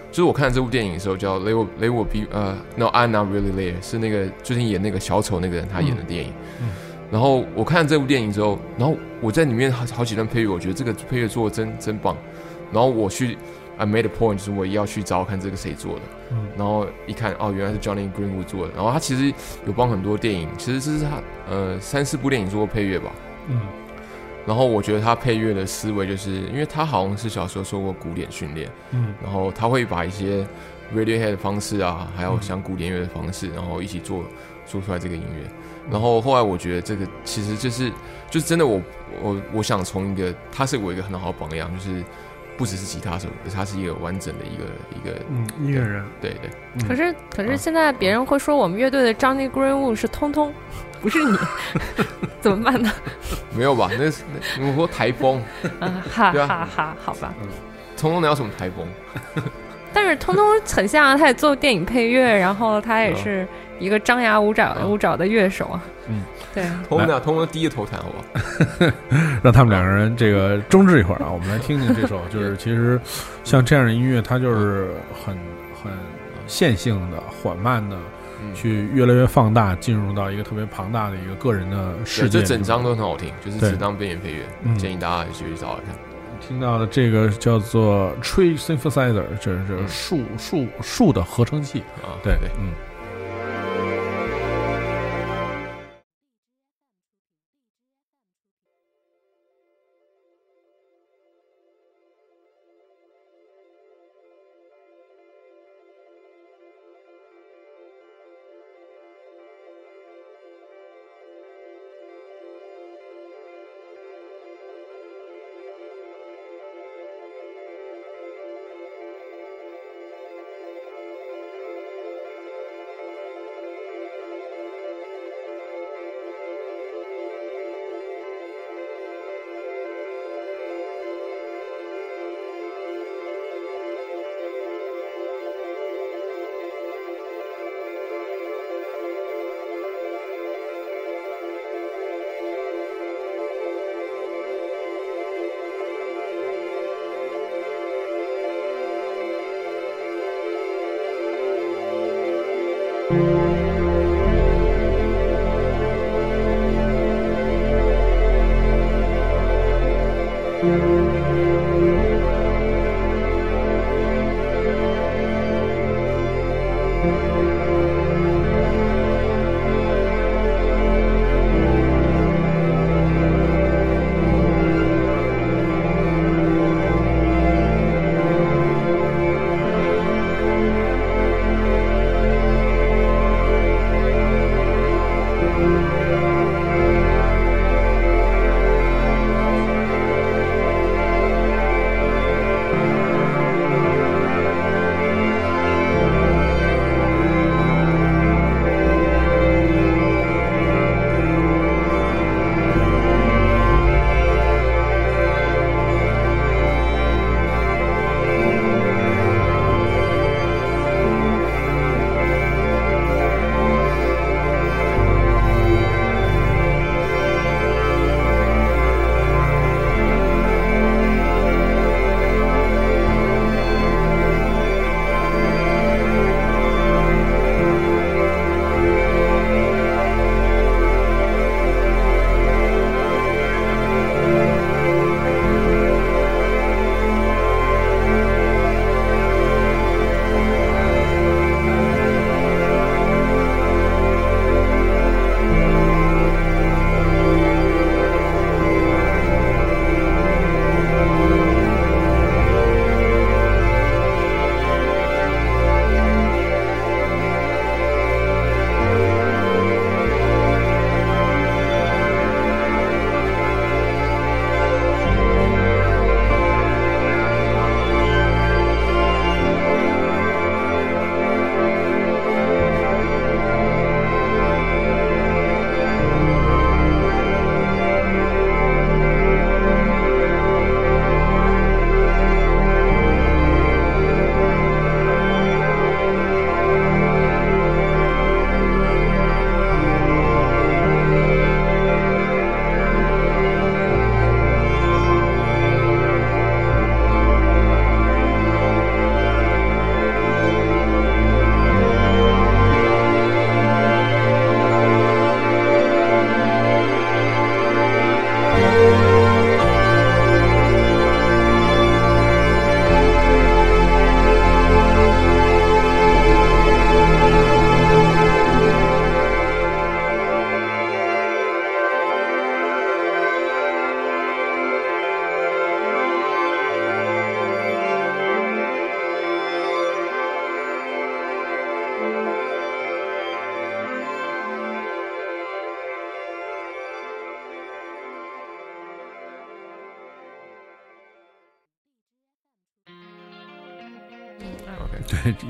就是我看这部电影的时候，叫《They Will They Will Be》呃，No I'm Not Really There，是那个最近演那个小丑那个人他演的电影。嗯然后我看了这部电影之后，然后我在里面好好几段配乐，我觉得这个配乐做的真真棒。然后我去 I made a point，就是我也要去找看这个谁做的。嗯然后一看哦，原来是 Johnny Greenwood 做的。然后他其实有帮很多电影，其实这是他呃三四部电影做过配乐吧。嗯然后我觉得他配乐的思维，就是因为他好像是小时候受过古典训练，嗯然后他会把一些 Radiohead 的方式啊，还有嗯像古典乐的方式，然后一起做做出来这个音乐。然后后来我觉得这个其实就是就是真的我我我想从一个他是我一个很好的榜样，就是不只是吉他手，可是他是一个完整的一个一个嗯，音乐人。对对。嗯可是可是现在别人会说我们乐队的 Johnny Greenwood 是通通，不是你，怎么办呢？没有吧？那是那我说台风，啊，哈哈哈，好吧。嗯通通你要什么台风？但是通通很像啊，他也做电影配乐，然后他也是一个张牙舞爪嗯舞爪的乐手啊。嗯，对，通通俩通通低着头弹，好不好？让他们两个人这个争执一会儿啊，我们来听听这首，就是其实像这样的音乐，它就是很很线性的、缓慢的，嗯，去越来越放大，进入到一个特别庞大的一个个人的世，界。这整张都很好听，就是对只当边缘配乐，嗯建议大家去找一下。听到的这个叫做 Tree Synthesizer，就是嗯树树树的合成器。啊，对对，嗯。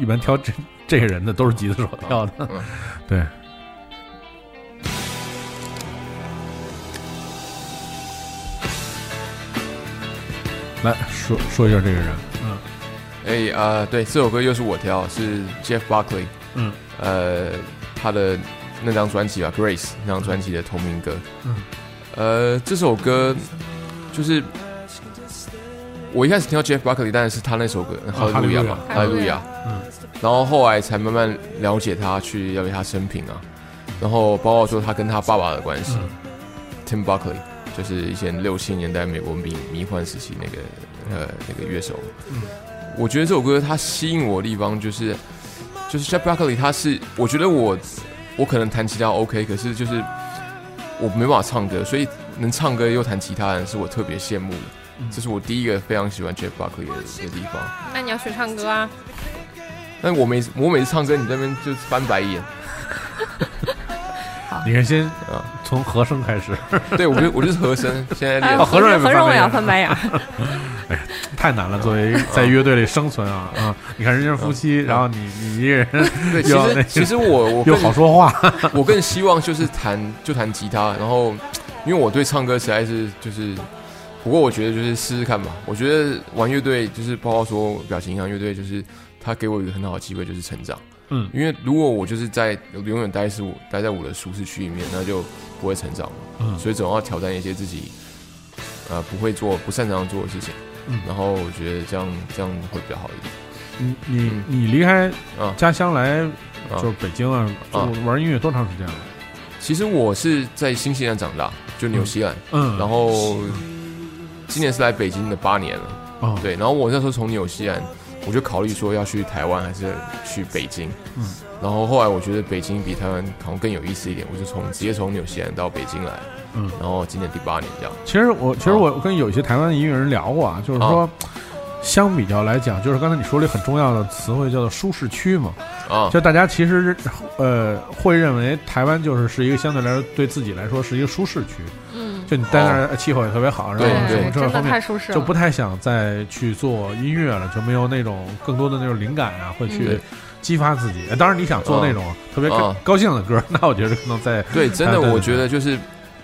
般挑这这些人的都是吉他手挑的，嗯。对。来说说一下这个人，嗯。哎啊、对，这首歌又是我挑，是 Jeff Buckley，嗯。呃，他的那张专辑吧，《Grace》那张专辑的同名歌。嗯，呃，这首歌就是我一开始听到 Jeff Buckley，当然是他那首歌《哈利路亚》嘛，《哈利路亚》。嗯，然后后来才慢慢了解他，去了解他生平啊，然后包括说他跟他爸爸的关系、t i m Buckley 就是以前六七年代美国迷迷幻时期那个呃那个乐手。嗯，我觉得这首歌它吸引我的地方就是，就是 Jeff Buckley 他是，我觉得我我可能弹吉他 OK，可是就是我没办法唱歌，所以能唱歌又弹吉他的人是我特别羡慕的。这是我第一个非常喜欢 Jeff Buckley 的的地方。那你要学唱歌啊？但我每次我每次唱歌，你在那边就翻白眼。你看先啊，从和声开始，对我就我就是和声，现在练哦和声也和声我也要翻翻白眼。哎呀，太难了！作为在乐队里生存啊啊！你看人家是夫妻，然后你你一个人对，其实其实我我又好说话，我更希望就是弹就弹吉他，然后因为我对唱歌实在是就是，不过我觉得就是试试看吧。我觉得玩乐队就是包括说表情影像乐队，就是他给我一个很好的机会，就是成长。嗯因为如果我就是在永远待是我待在我的舒适区里面，那就不会成长嘛。嗯所以总要挑战一些自己呃不会做、不擅长做的事情。嗯然后我觉得这样这样会比较好一点。你你你离开啊家乡来啊就是北京啊，就啊玩音乐多长时间了？其实我是在新西兰长大，就纽西兰。嗯然后今年是来北京的八年了。哦对，然后我那时候从纽西兰，我就考虑说要去台湾还是去北京。嗯，然后后来我觉得北京比台湾好像更有意思一点，我就从直接从纽西兰到北京来。嗯，然后今年第八年这样。其实我其实我跟有一些台湾的音乐人聊过啊，就是说，相比较来讲，就是刚才你说了一个很重要的词汇叫做舒适区嘛。啊就大家其实呃会认为台湾就是是一个相对来说对自己来说是一个舒适区。嗯，就你待那儿气候也特别好，然后对什么对真的这方面太舒适了就不太想再去做音乐了，就没有那种更多的那种灵感啊，会去嗯激发自己。当然，你想做那种特别高兴的歌，那我觉得可能在对，真的，我觉得就是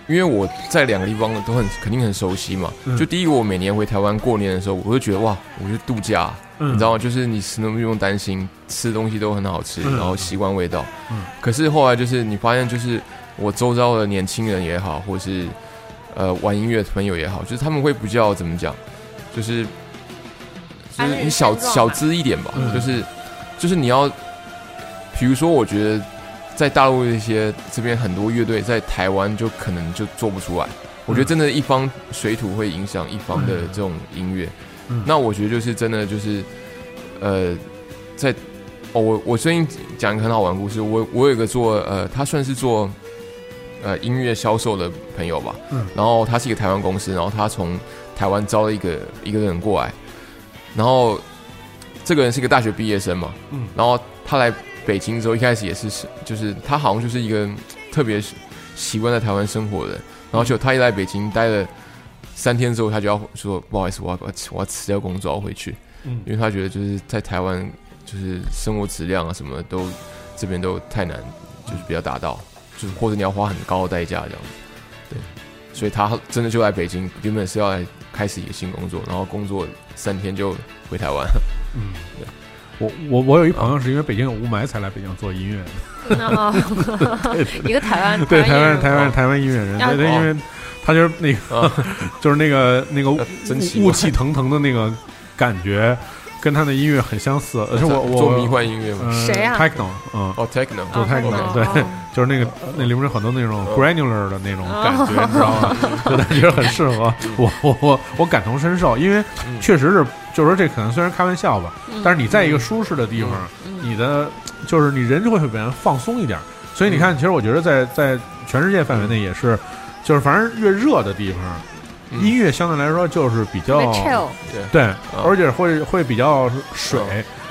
因为我在两个地方都很肯定很熟悉嘛。嗯就第一个，我每年回台湾过年的时候，我就觉得哇，我去度假，嗯你知道吗？就是你什么都不用担心，吃的东西都很好吃，嗯然后习惯味道。嗯可是后来就是你发现，就是我周遭的年轻人也好，或是呃玩音乐的朋友也好，就是他们会比较怎么讲，就是就是你小小资一点吧，嗯就是就是你要，比如说，我觉得在大陆一些这边很多乐队在台湾就可能就做不出来。我觉得真的，一方水土会影响一方的这种音乐。嗯那我觉得就是真的就是，呃，在哦，我我最近讲一个很好玩的故事。我我有一个做呃，他算是做呃音乐销售的朋友吧。嗯。然后他是一个台湾公司，然后他从台湾招了一个一个人过来，然后这个人是一个大学毕业生嘛。嗯。然后他来北京之后，一开始也是是就是他好像就是一个特别习惯在台湾生活的人，然后就他一来北京待了三天之后，他就要说不好意思，我要我要我要辞掉工作，我要回去，嗯。因为他觉得就是在台湾就是生活质量啊什么的都这边都太难，就是比较达到，就是或者你要花很高的代价这样子，对，所以他真的就来北京，原本是要来开始一个新工作，然后工作三天就回台湾，嗯，对我我我有一朋友是因为北京有雾霾才来北京做音乐的，啊，一个台湾对台湾人台湾台湾音乐人，啊对对，因为他就是那个 就是那个那个雾雾气腾腾的那个感觉，跟他的音乐很相似，而且我我做迷幻音乐吗？呃谁呀 Techno，嗯，哦，techno，做哦 techno，techno，对哦，就是那个那里面有很多那种嗯 granular 的那种感觉，哦你知道吗？就感觉很适合。我，我我我感同身受，因为嗯。确实是，就是说这可能虽然开玩笑吧，嗯。但是你在一个舒适的地方，你的就是你人就会比较放松一点。所以你看，其实我觉得在在全世界范围内也是，就是反正越热的地方，音乐相对来说就是比较 chill 对，啊。而且会会比较水，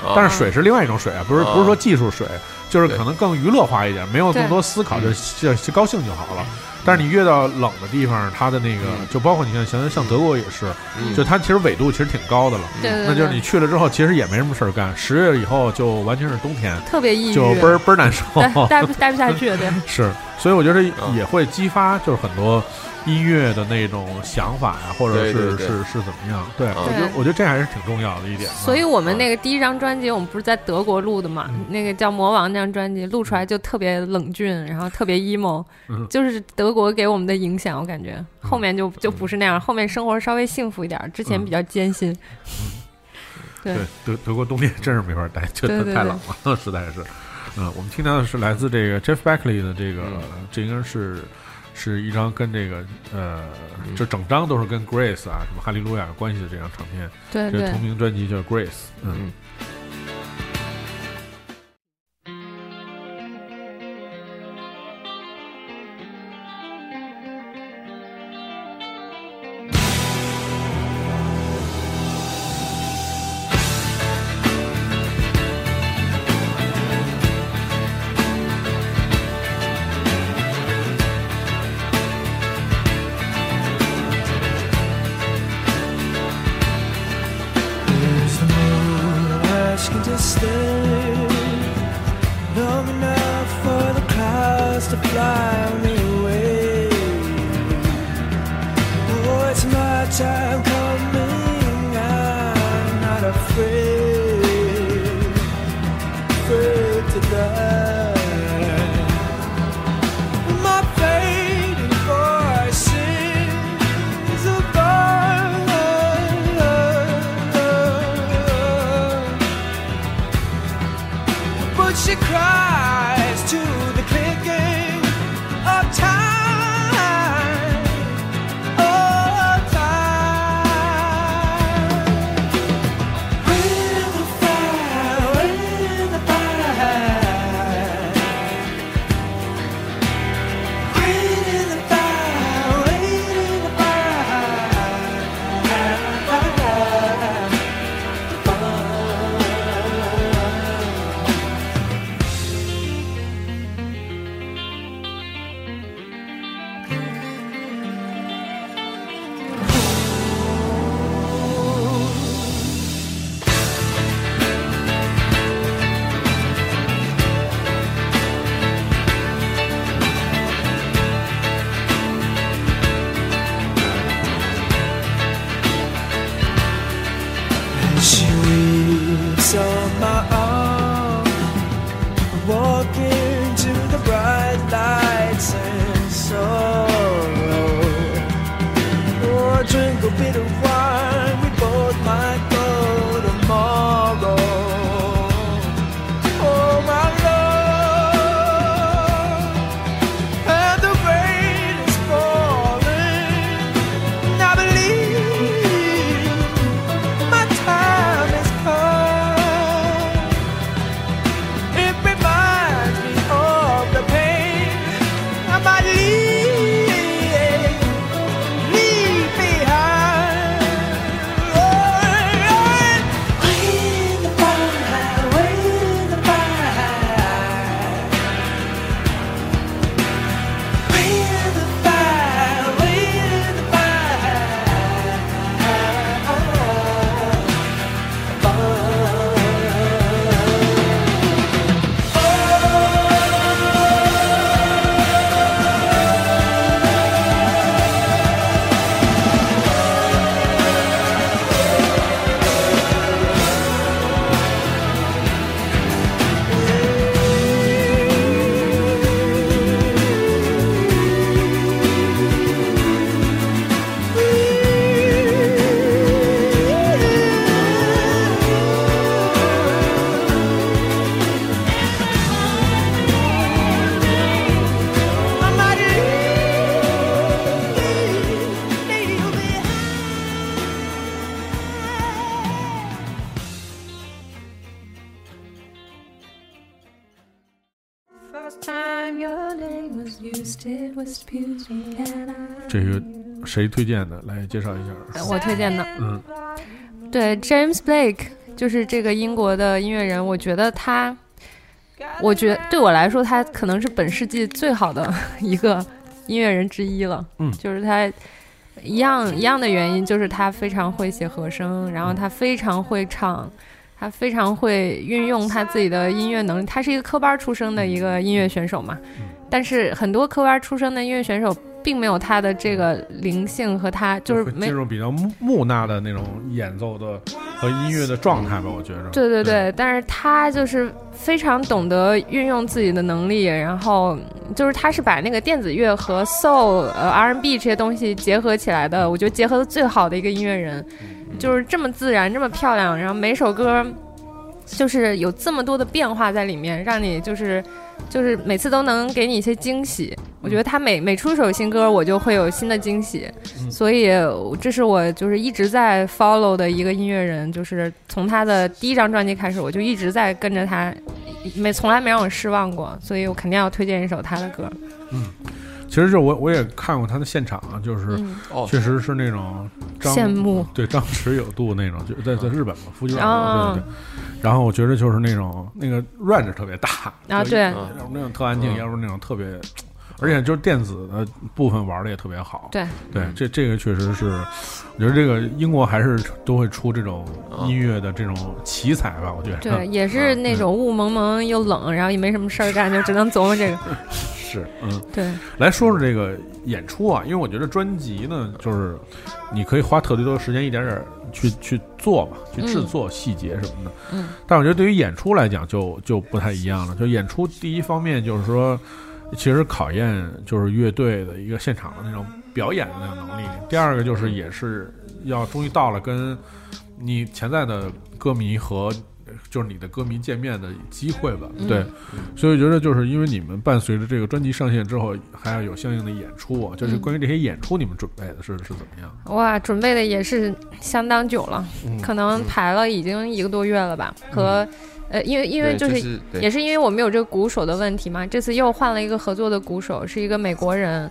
啊。但是水是另外一种水啊，不是啊不是说技术水，就是可能更娱乐化一点，没有那么多思考，就就就高兴就好了。但是你越到冷的地方，它的那个嗯。就包括你看，像像德国也是，嗯。就它其实纬度其实挺高的了，对对对，那就是你去了之后，其实也没什么事儿干。十月以后就完全是冬天，特别抑郁，就倍儿倍儿难受。待待不待不下去，对。是，所以我觉得嗯。也会激发就是很多音乐的那种想法呀，或者是对对对是是怎么样？对，嗯我觉得我觉得这还是挺重要的一点。所以我们那个第一张专辑，我们不是在德国录的嘛？嗯那个叫《魔王》那张专辑，录出来就特别冷峻，然后特别 emo，、嗯就是德国给我们的影响。我感觉后面就就不是那样，后面生活稍微幸福一点，之前比较艰辛。对对德德国冬天真是没法待，就对对对太冷了，实在是。嗯，我们听到的是来自这个 Jeff Beckley 的这个，嗯这应该是是一张跟这个呃，嗯这整张都是跟 Grace 啊，什么哈利路亚有关系的这张唱片，对对这同名专辑叫 Grace。嗯嗯。Bit of wine, 谁推荐的？来介绍一下。呃我推荐的，嗯对 James Blake 就是这个英国的音乐人，我觉得他，我觉对我来说，他可能是本世纪最好的一个音乐人之一了。嗯就是他一样一样的原因，就是他非常会写和声，然后他非常会唱。他非常会运用他自己的音乐能力，他是一个科班出身的一个音乐选手嘛，但是很多科班出身的音乐选手并没有他的这个灵性和他就是进入比较木木讷的那种演奏的和音乐的状态吧，我觉着。对对对，但是他就是非常懂得运用自己的能力，然后就是他是把那个电子乐和 soul、呃 R&B 这些东西结合起来的，我觉得结合的最好的一个音乐人，就是这么自然，这么漂亮，然后每首歌就是有这么多的变化在里面，让你就是就是每次都能给你一些惊喜。我觉得他每每出一首新歌，我就会有新的惊喜，所以这是我就是一直在 follow 的一个音乐人，就是从他的第一张专辑开始，我就一直在跟着他，没从来没让我失望过，所以我肯定要推荐一首他的歌。其实就我我也看过他的现场啊，就是确实是那种张羡慕。对张弛有度那种，就在在日本嘛，夫妻档对对对。然后我觉得就是那种那个 range 特别大就啊对。要不那种特安静，嗯。要不那种特别，而且就是电子的部分玩的也特别好。对对，这这个确实是，我觉得这个英国还是都会出这种音乐的这种奇才吧，我觉得。对，也是那种雾蒙蒙又冷，然后也没什么事儿干，就只能琢磨这个。是，嗯。对，来说说这个演出啊，因为我觉得专辑呢，就是你可以花特别多的时间，一点点儿去去做嘛，去制作细节什么的。嗯。但我觉得对于演出来讲就，就不太一样了。就演出第一方面就是说，其实考验就是乐队的一个现场的那种表演的那种能力。第二个就是也是要终于到了跟你潜在的歌迷和。就是你的歌迷见面的机会吧，嗯对，所以我觉得就是因为你们伴随着这个专辑上线之后，还要有相应的演出啊，就是嗯关于这些演出，你们准备的是是怎么样？哇，准备的也是相当久了，嗯可能排了已经一个多月了吧。和呃，因为因为就是是也是因为我们有这个鼓手的问题嘛，这次又换了一个合作的鼓手，是一个美国人，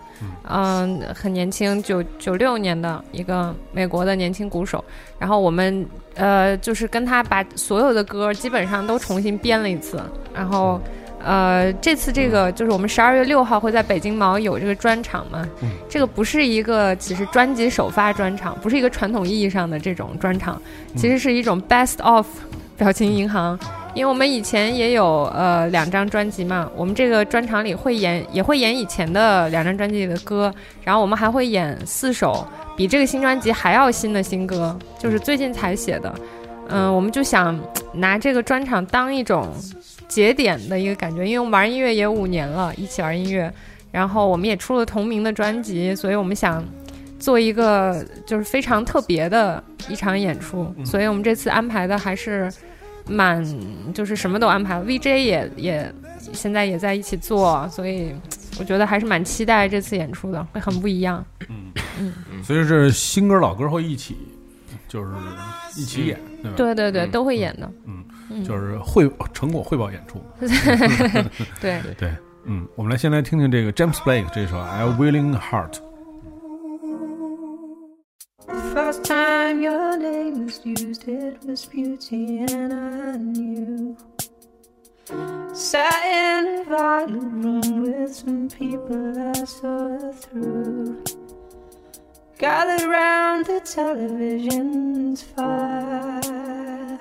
嗯、很年轻，九九六年的一个美国的年轻鼓手。然后我们呃，就是跟他把所有的歌基本上都重新编了一次，然后。呃，这次这个就是我们十二月六号会在北京毛有这个专场嘛，这个不是一个其实专辑首发专场，不是一个传统意义上的这种专场，其实是一种 best of 表情银行。因为我们以前也有呃两张专辑嘛，我们这个专场里会演也会演以前的两张专辑里的歌，然后我们还会演四首比这个新专辑还要新的新歌，就是最近才写的。嗯，我们就想拿这个专场当一种节点的一个感觉，因为玩音乐也五年了，一起玩音乐，然后我们也出了同名的专辑，所以我们想做一个就是非常特别的一场演出，所以我们这次安排的还是蛮就是什么都安排了，VJ 也也现在也在一起做，所以我觉得还是蛮期待这次演出的，会很不一样。嗯。嗯。所以这新歌老歌会一起，就是一起演，对吧？对对都会演的。嗯。就是汇成果汇报演出。对，对，嗯，我们来先来听听这个 James Blake 这首《I Willing Heart》。First time your name was used, it was beauty, and I knew. Sat in a violet room with some people I saw through. Gathered round the television's fire.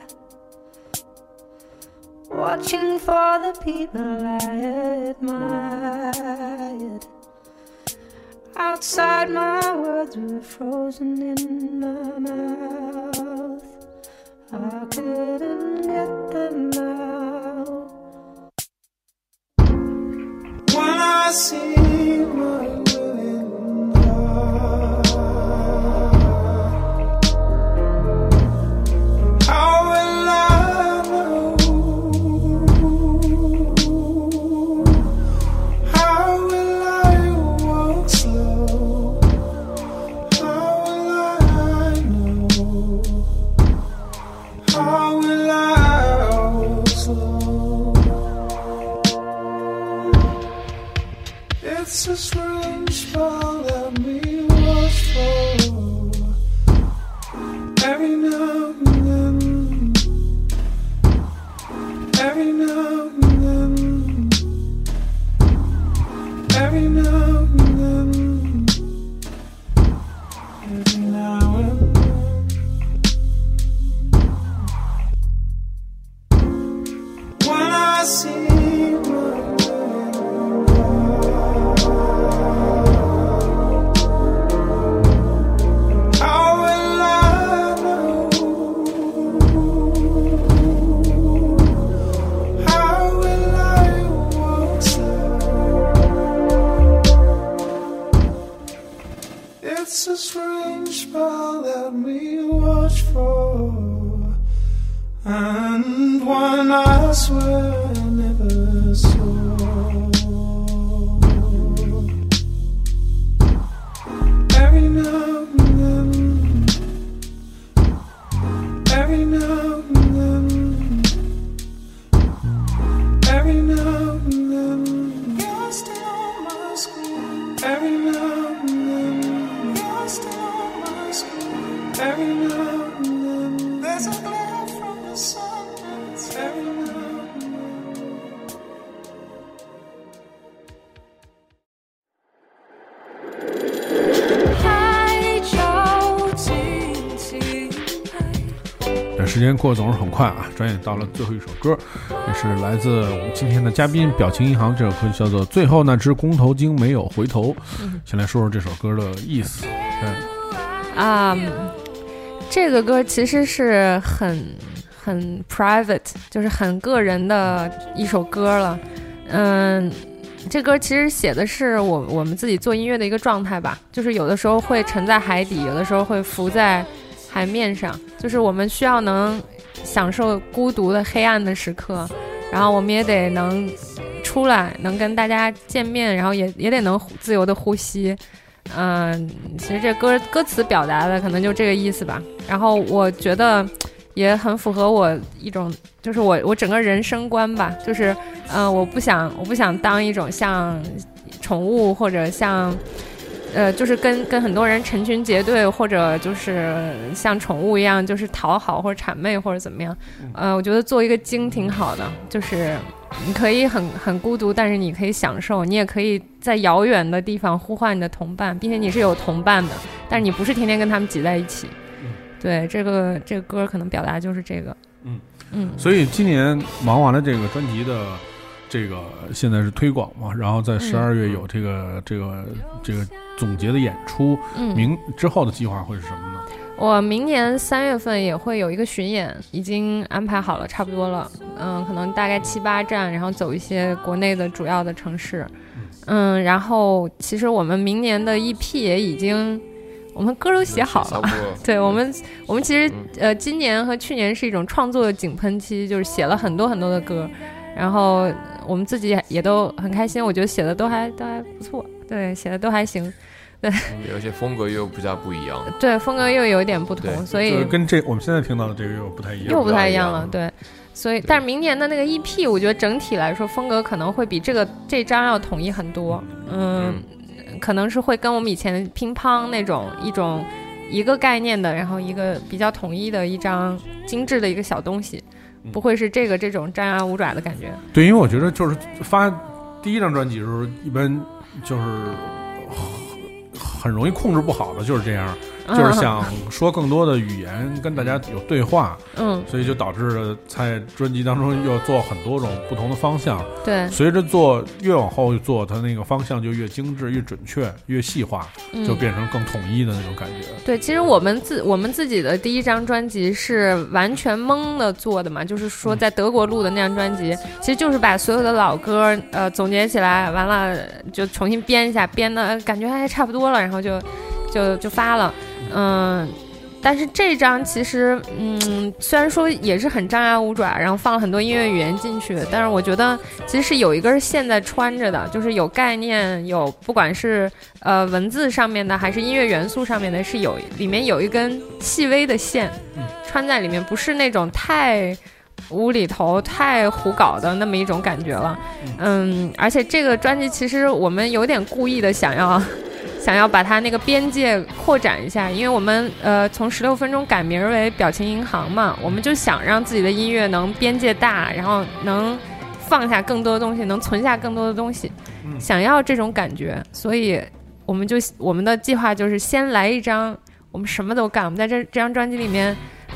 Watching for the people I admired. Outside, my words were frozen in my mouth. I couldn't get them out. When I see my 间过总是很快啊，转眼到了最后一首歌，也是来自我们今天的嘉宾表情银行，这首歌叫做《最后那只公头鲸没有回头》。先来说说这首歌的意思。嗯，啊、这个歌其实是很很 private，就是很个人的一首歌了。嗯，这歌其实写的是我我们自己做音乐的一个状态吧，就是有的时候会沉在海底，有的时候会浮在海面上，就是我们需要能享受孤独的黑暗的时刻，然后我们也得能出来，能跟大家见面，然后也也得能自由的呼吸。嗯，其实这歌歌词表达的可能就这个意思吧。然后我觉得也很符合我一种，就是我我整个人生观吧，就是嗯、我不想我不想当一种像宠物或者像。呃，就是跟跟很多人成群结队，或者就是像宠物一样，就是讨好或者谄媚或者怎么样。呃，我觉得做一个鲸挺好的，就是你可以很很孤独，但是你可以享受，你也可以在遥远的地方呼唤你的同伴，并且你是有同伴的，但是你不是天天跟他们挤在一起。对，这个这个歌可能表达就是这个。嗯嗯，所以今年忙完了这个专辑的这个现在是推广嘛，然后在十二月有这个、这个这个总结的演出，嗯。明之后的计划会是什么呢？我明年三月份也会有一个巡演，已经安排好了，差不多了。嗯，可能大概七八站，然后走一些国内的主要的城市。嗯，然后其实我们明年的 EP 也已经，我们歌都写好了。对我们，我们其实呃，今年和去年是一种创作的井喷期，就是写了很多很多的歌，然后我们自己也都很开心，我觉得写的都还都还不错，对，写的都还行。对有些风格又比较不一样。对，风格又有一点不同，所以就是跟这我们现在听到的这个又不太一样，又不太一样了，对。所以，但是明年的那个 EP，我觉得整体来说风格可能会比这个这张要统一很多。嗯，可能是会跟我们以前乒乓那种一种一个概念的，然后一个比较统一的一张精致的一个小东西，不会是这个这种张牙舞爪的感觉。对，因为我觉得就是发第一张专辑的时候，一般就是很很容易控制不好的，就是这样，就是想说更多的语言跟大家有对话，嗯，所以就导致了在专辑当中又做很多种不同的方向。对。随着做越往后做，它那个方向就越精致、越准确、越细化，嗯。就变成更统一的那种感觉。对，其实我们自我们自己的第一张专辑是完全懵的做的嘛，就是说在德国录的那张专辑，其实就是把所有的老歌呃总结起来，完了就重新编一下，编的呃感觉还差不多了，然后就就就发了，嗯。但是这张其实，嗯，虽然说也是很张牙舞爪，然后放了很多音乐语言进去，但是我觉得其实是有一根线在穿着的，就是有概念，有不管是呃文字上面的，还是音乐元素上面的，是有里面有一根细微的线穿在里面，不是那种太无厘头、太胡搞的那么一种感觉了。嗯，而且这个专辑其实我们有点故意的想要想要把它那个边界扩展一下，因为我们呃从十六分钟改名为表情银行嘛，我们就想让自己的音乐能边界大，然后能放下更多的东西，能存下更多的东西，想要这种感觉，所以我们就我们的计划就是先来一张，我们什么都干，我们在这这张专辑里面，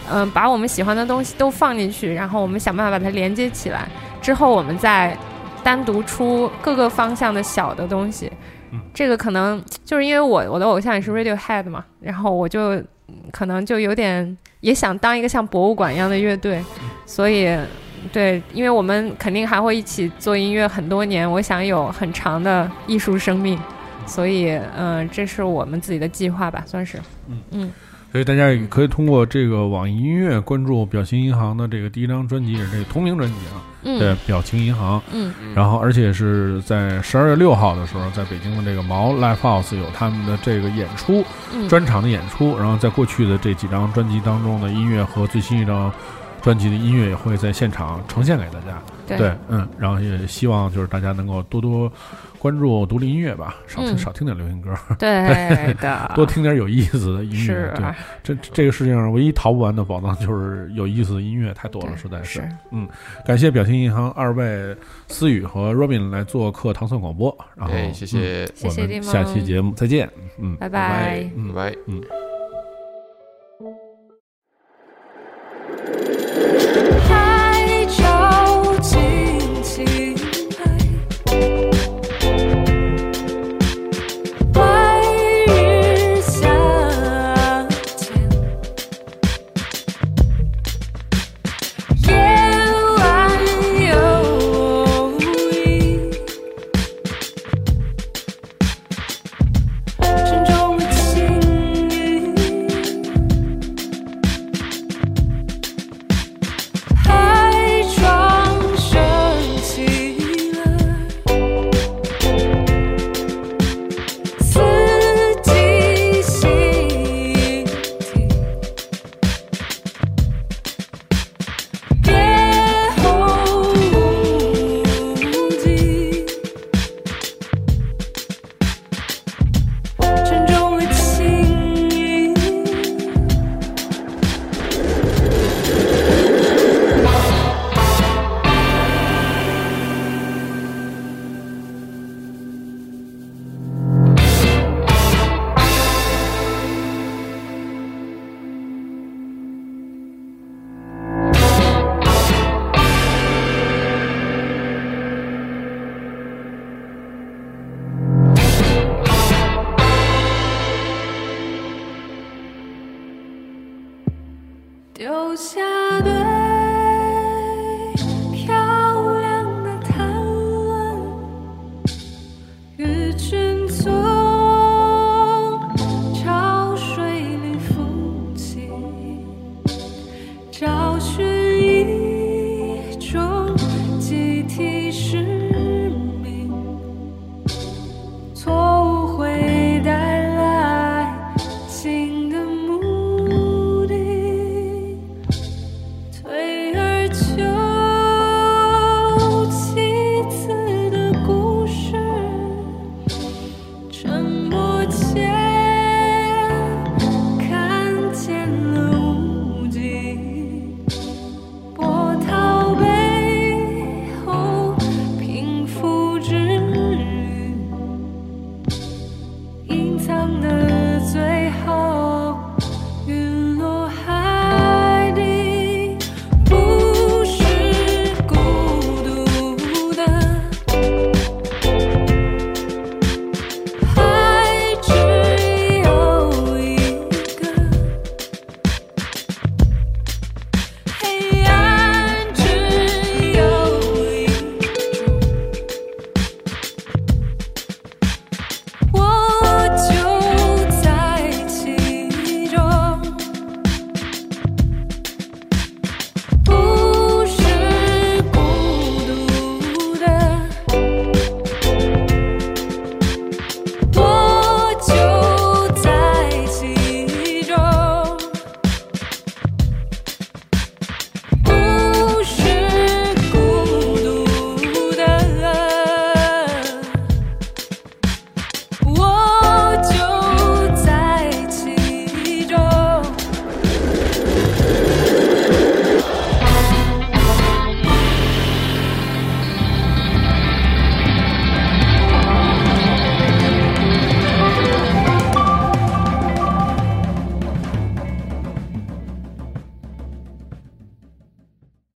嗯、把我们喜欢的东西都放进去，然后我们想办法把它连接起来，之后我们再单独出各个方向的小的东西。这个可能就是因为我我的偶像也是 Radiohead 嘛，然后我就嗯可能就有点也想当一个像博物馆一样的乐队，所以对，因为我们肯定还会一起做音乐很多年，我想有很长的艺术生命，所以嗯、呃这是我们自己的计划吧，算是。嗯。嗯所以大家也可以通过这个网易音乐关注表情银行的这个第一张专辑，也是这个同名专辑啊，嗯对，表情银行。嗯然后而且是在十二月六号的时候，在北京的这个毛 Live House 有他们的这个演出，嗯专场的演出。然后在过去的这几张专辑当中的音乐和最新一张专辑的音乐也会在现场呈现给大家。对。嗯，然后也希望就是大家能够多多关注独立音乐吧，少听、嗯。少听点流行歌，对 的 多听点有意思的音乐。是。对，这这个世界上唯一逃不完的宝藏就是有意思的音乐，太多了，实在是。嗯，感谢表情银行二位思雨和 Robin 来做客糖蒜广播，然后、哎谢谢嗯谢谢我们下期节目再见，嗯，拜拜。嗯。拜拜，嗯。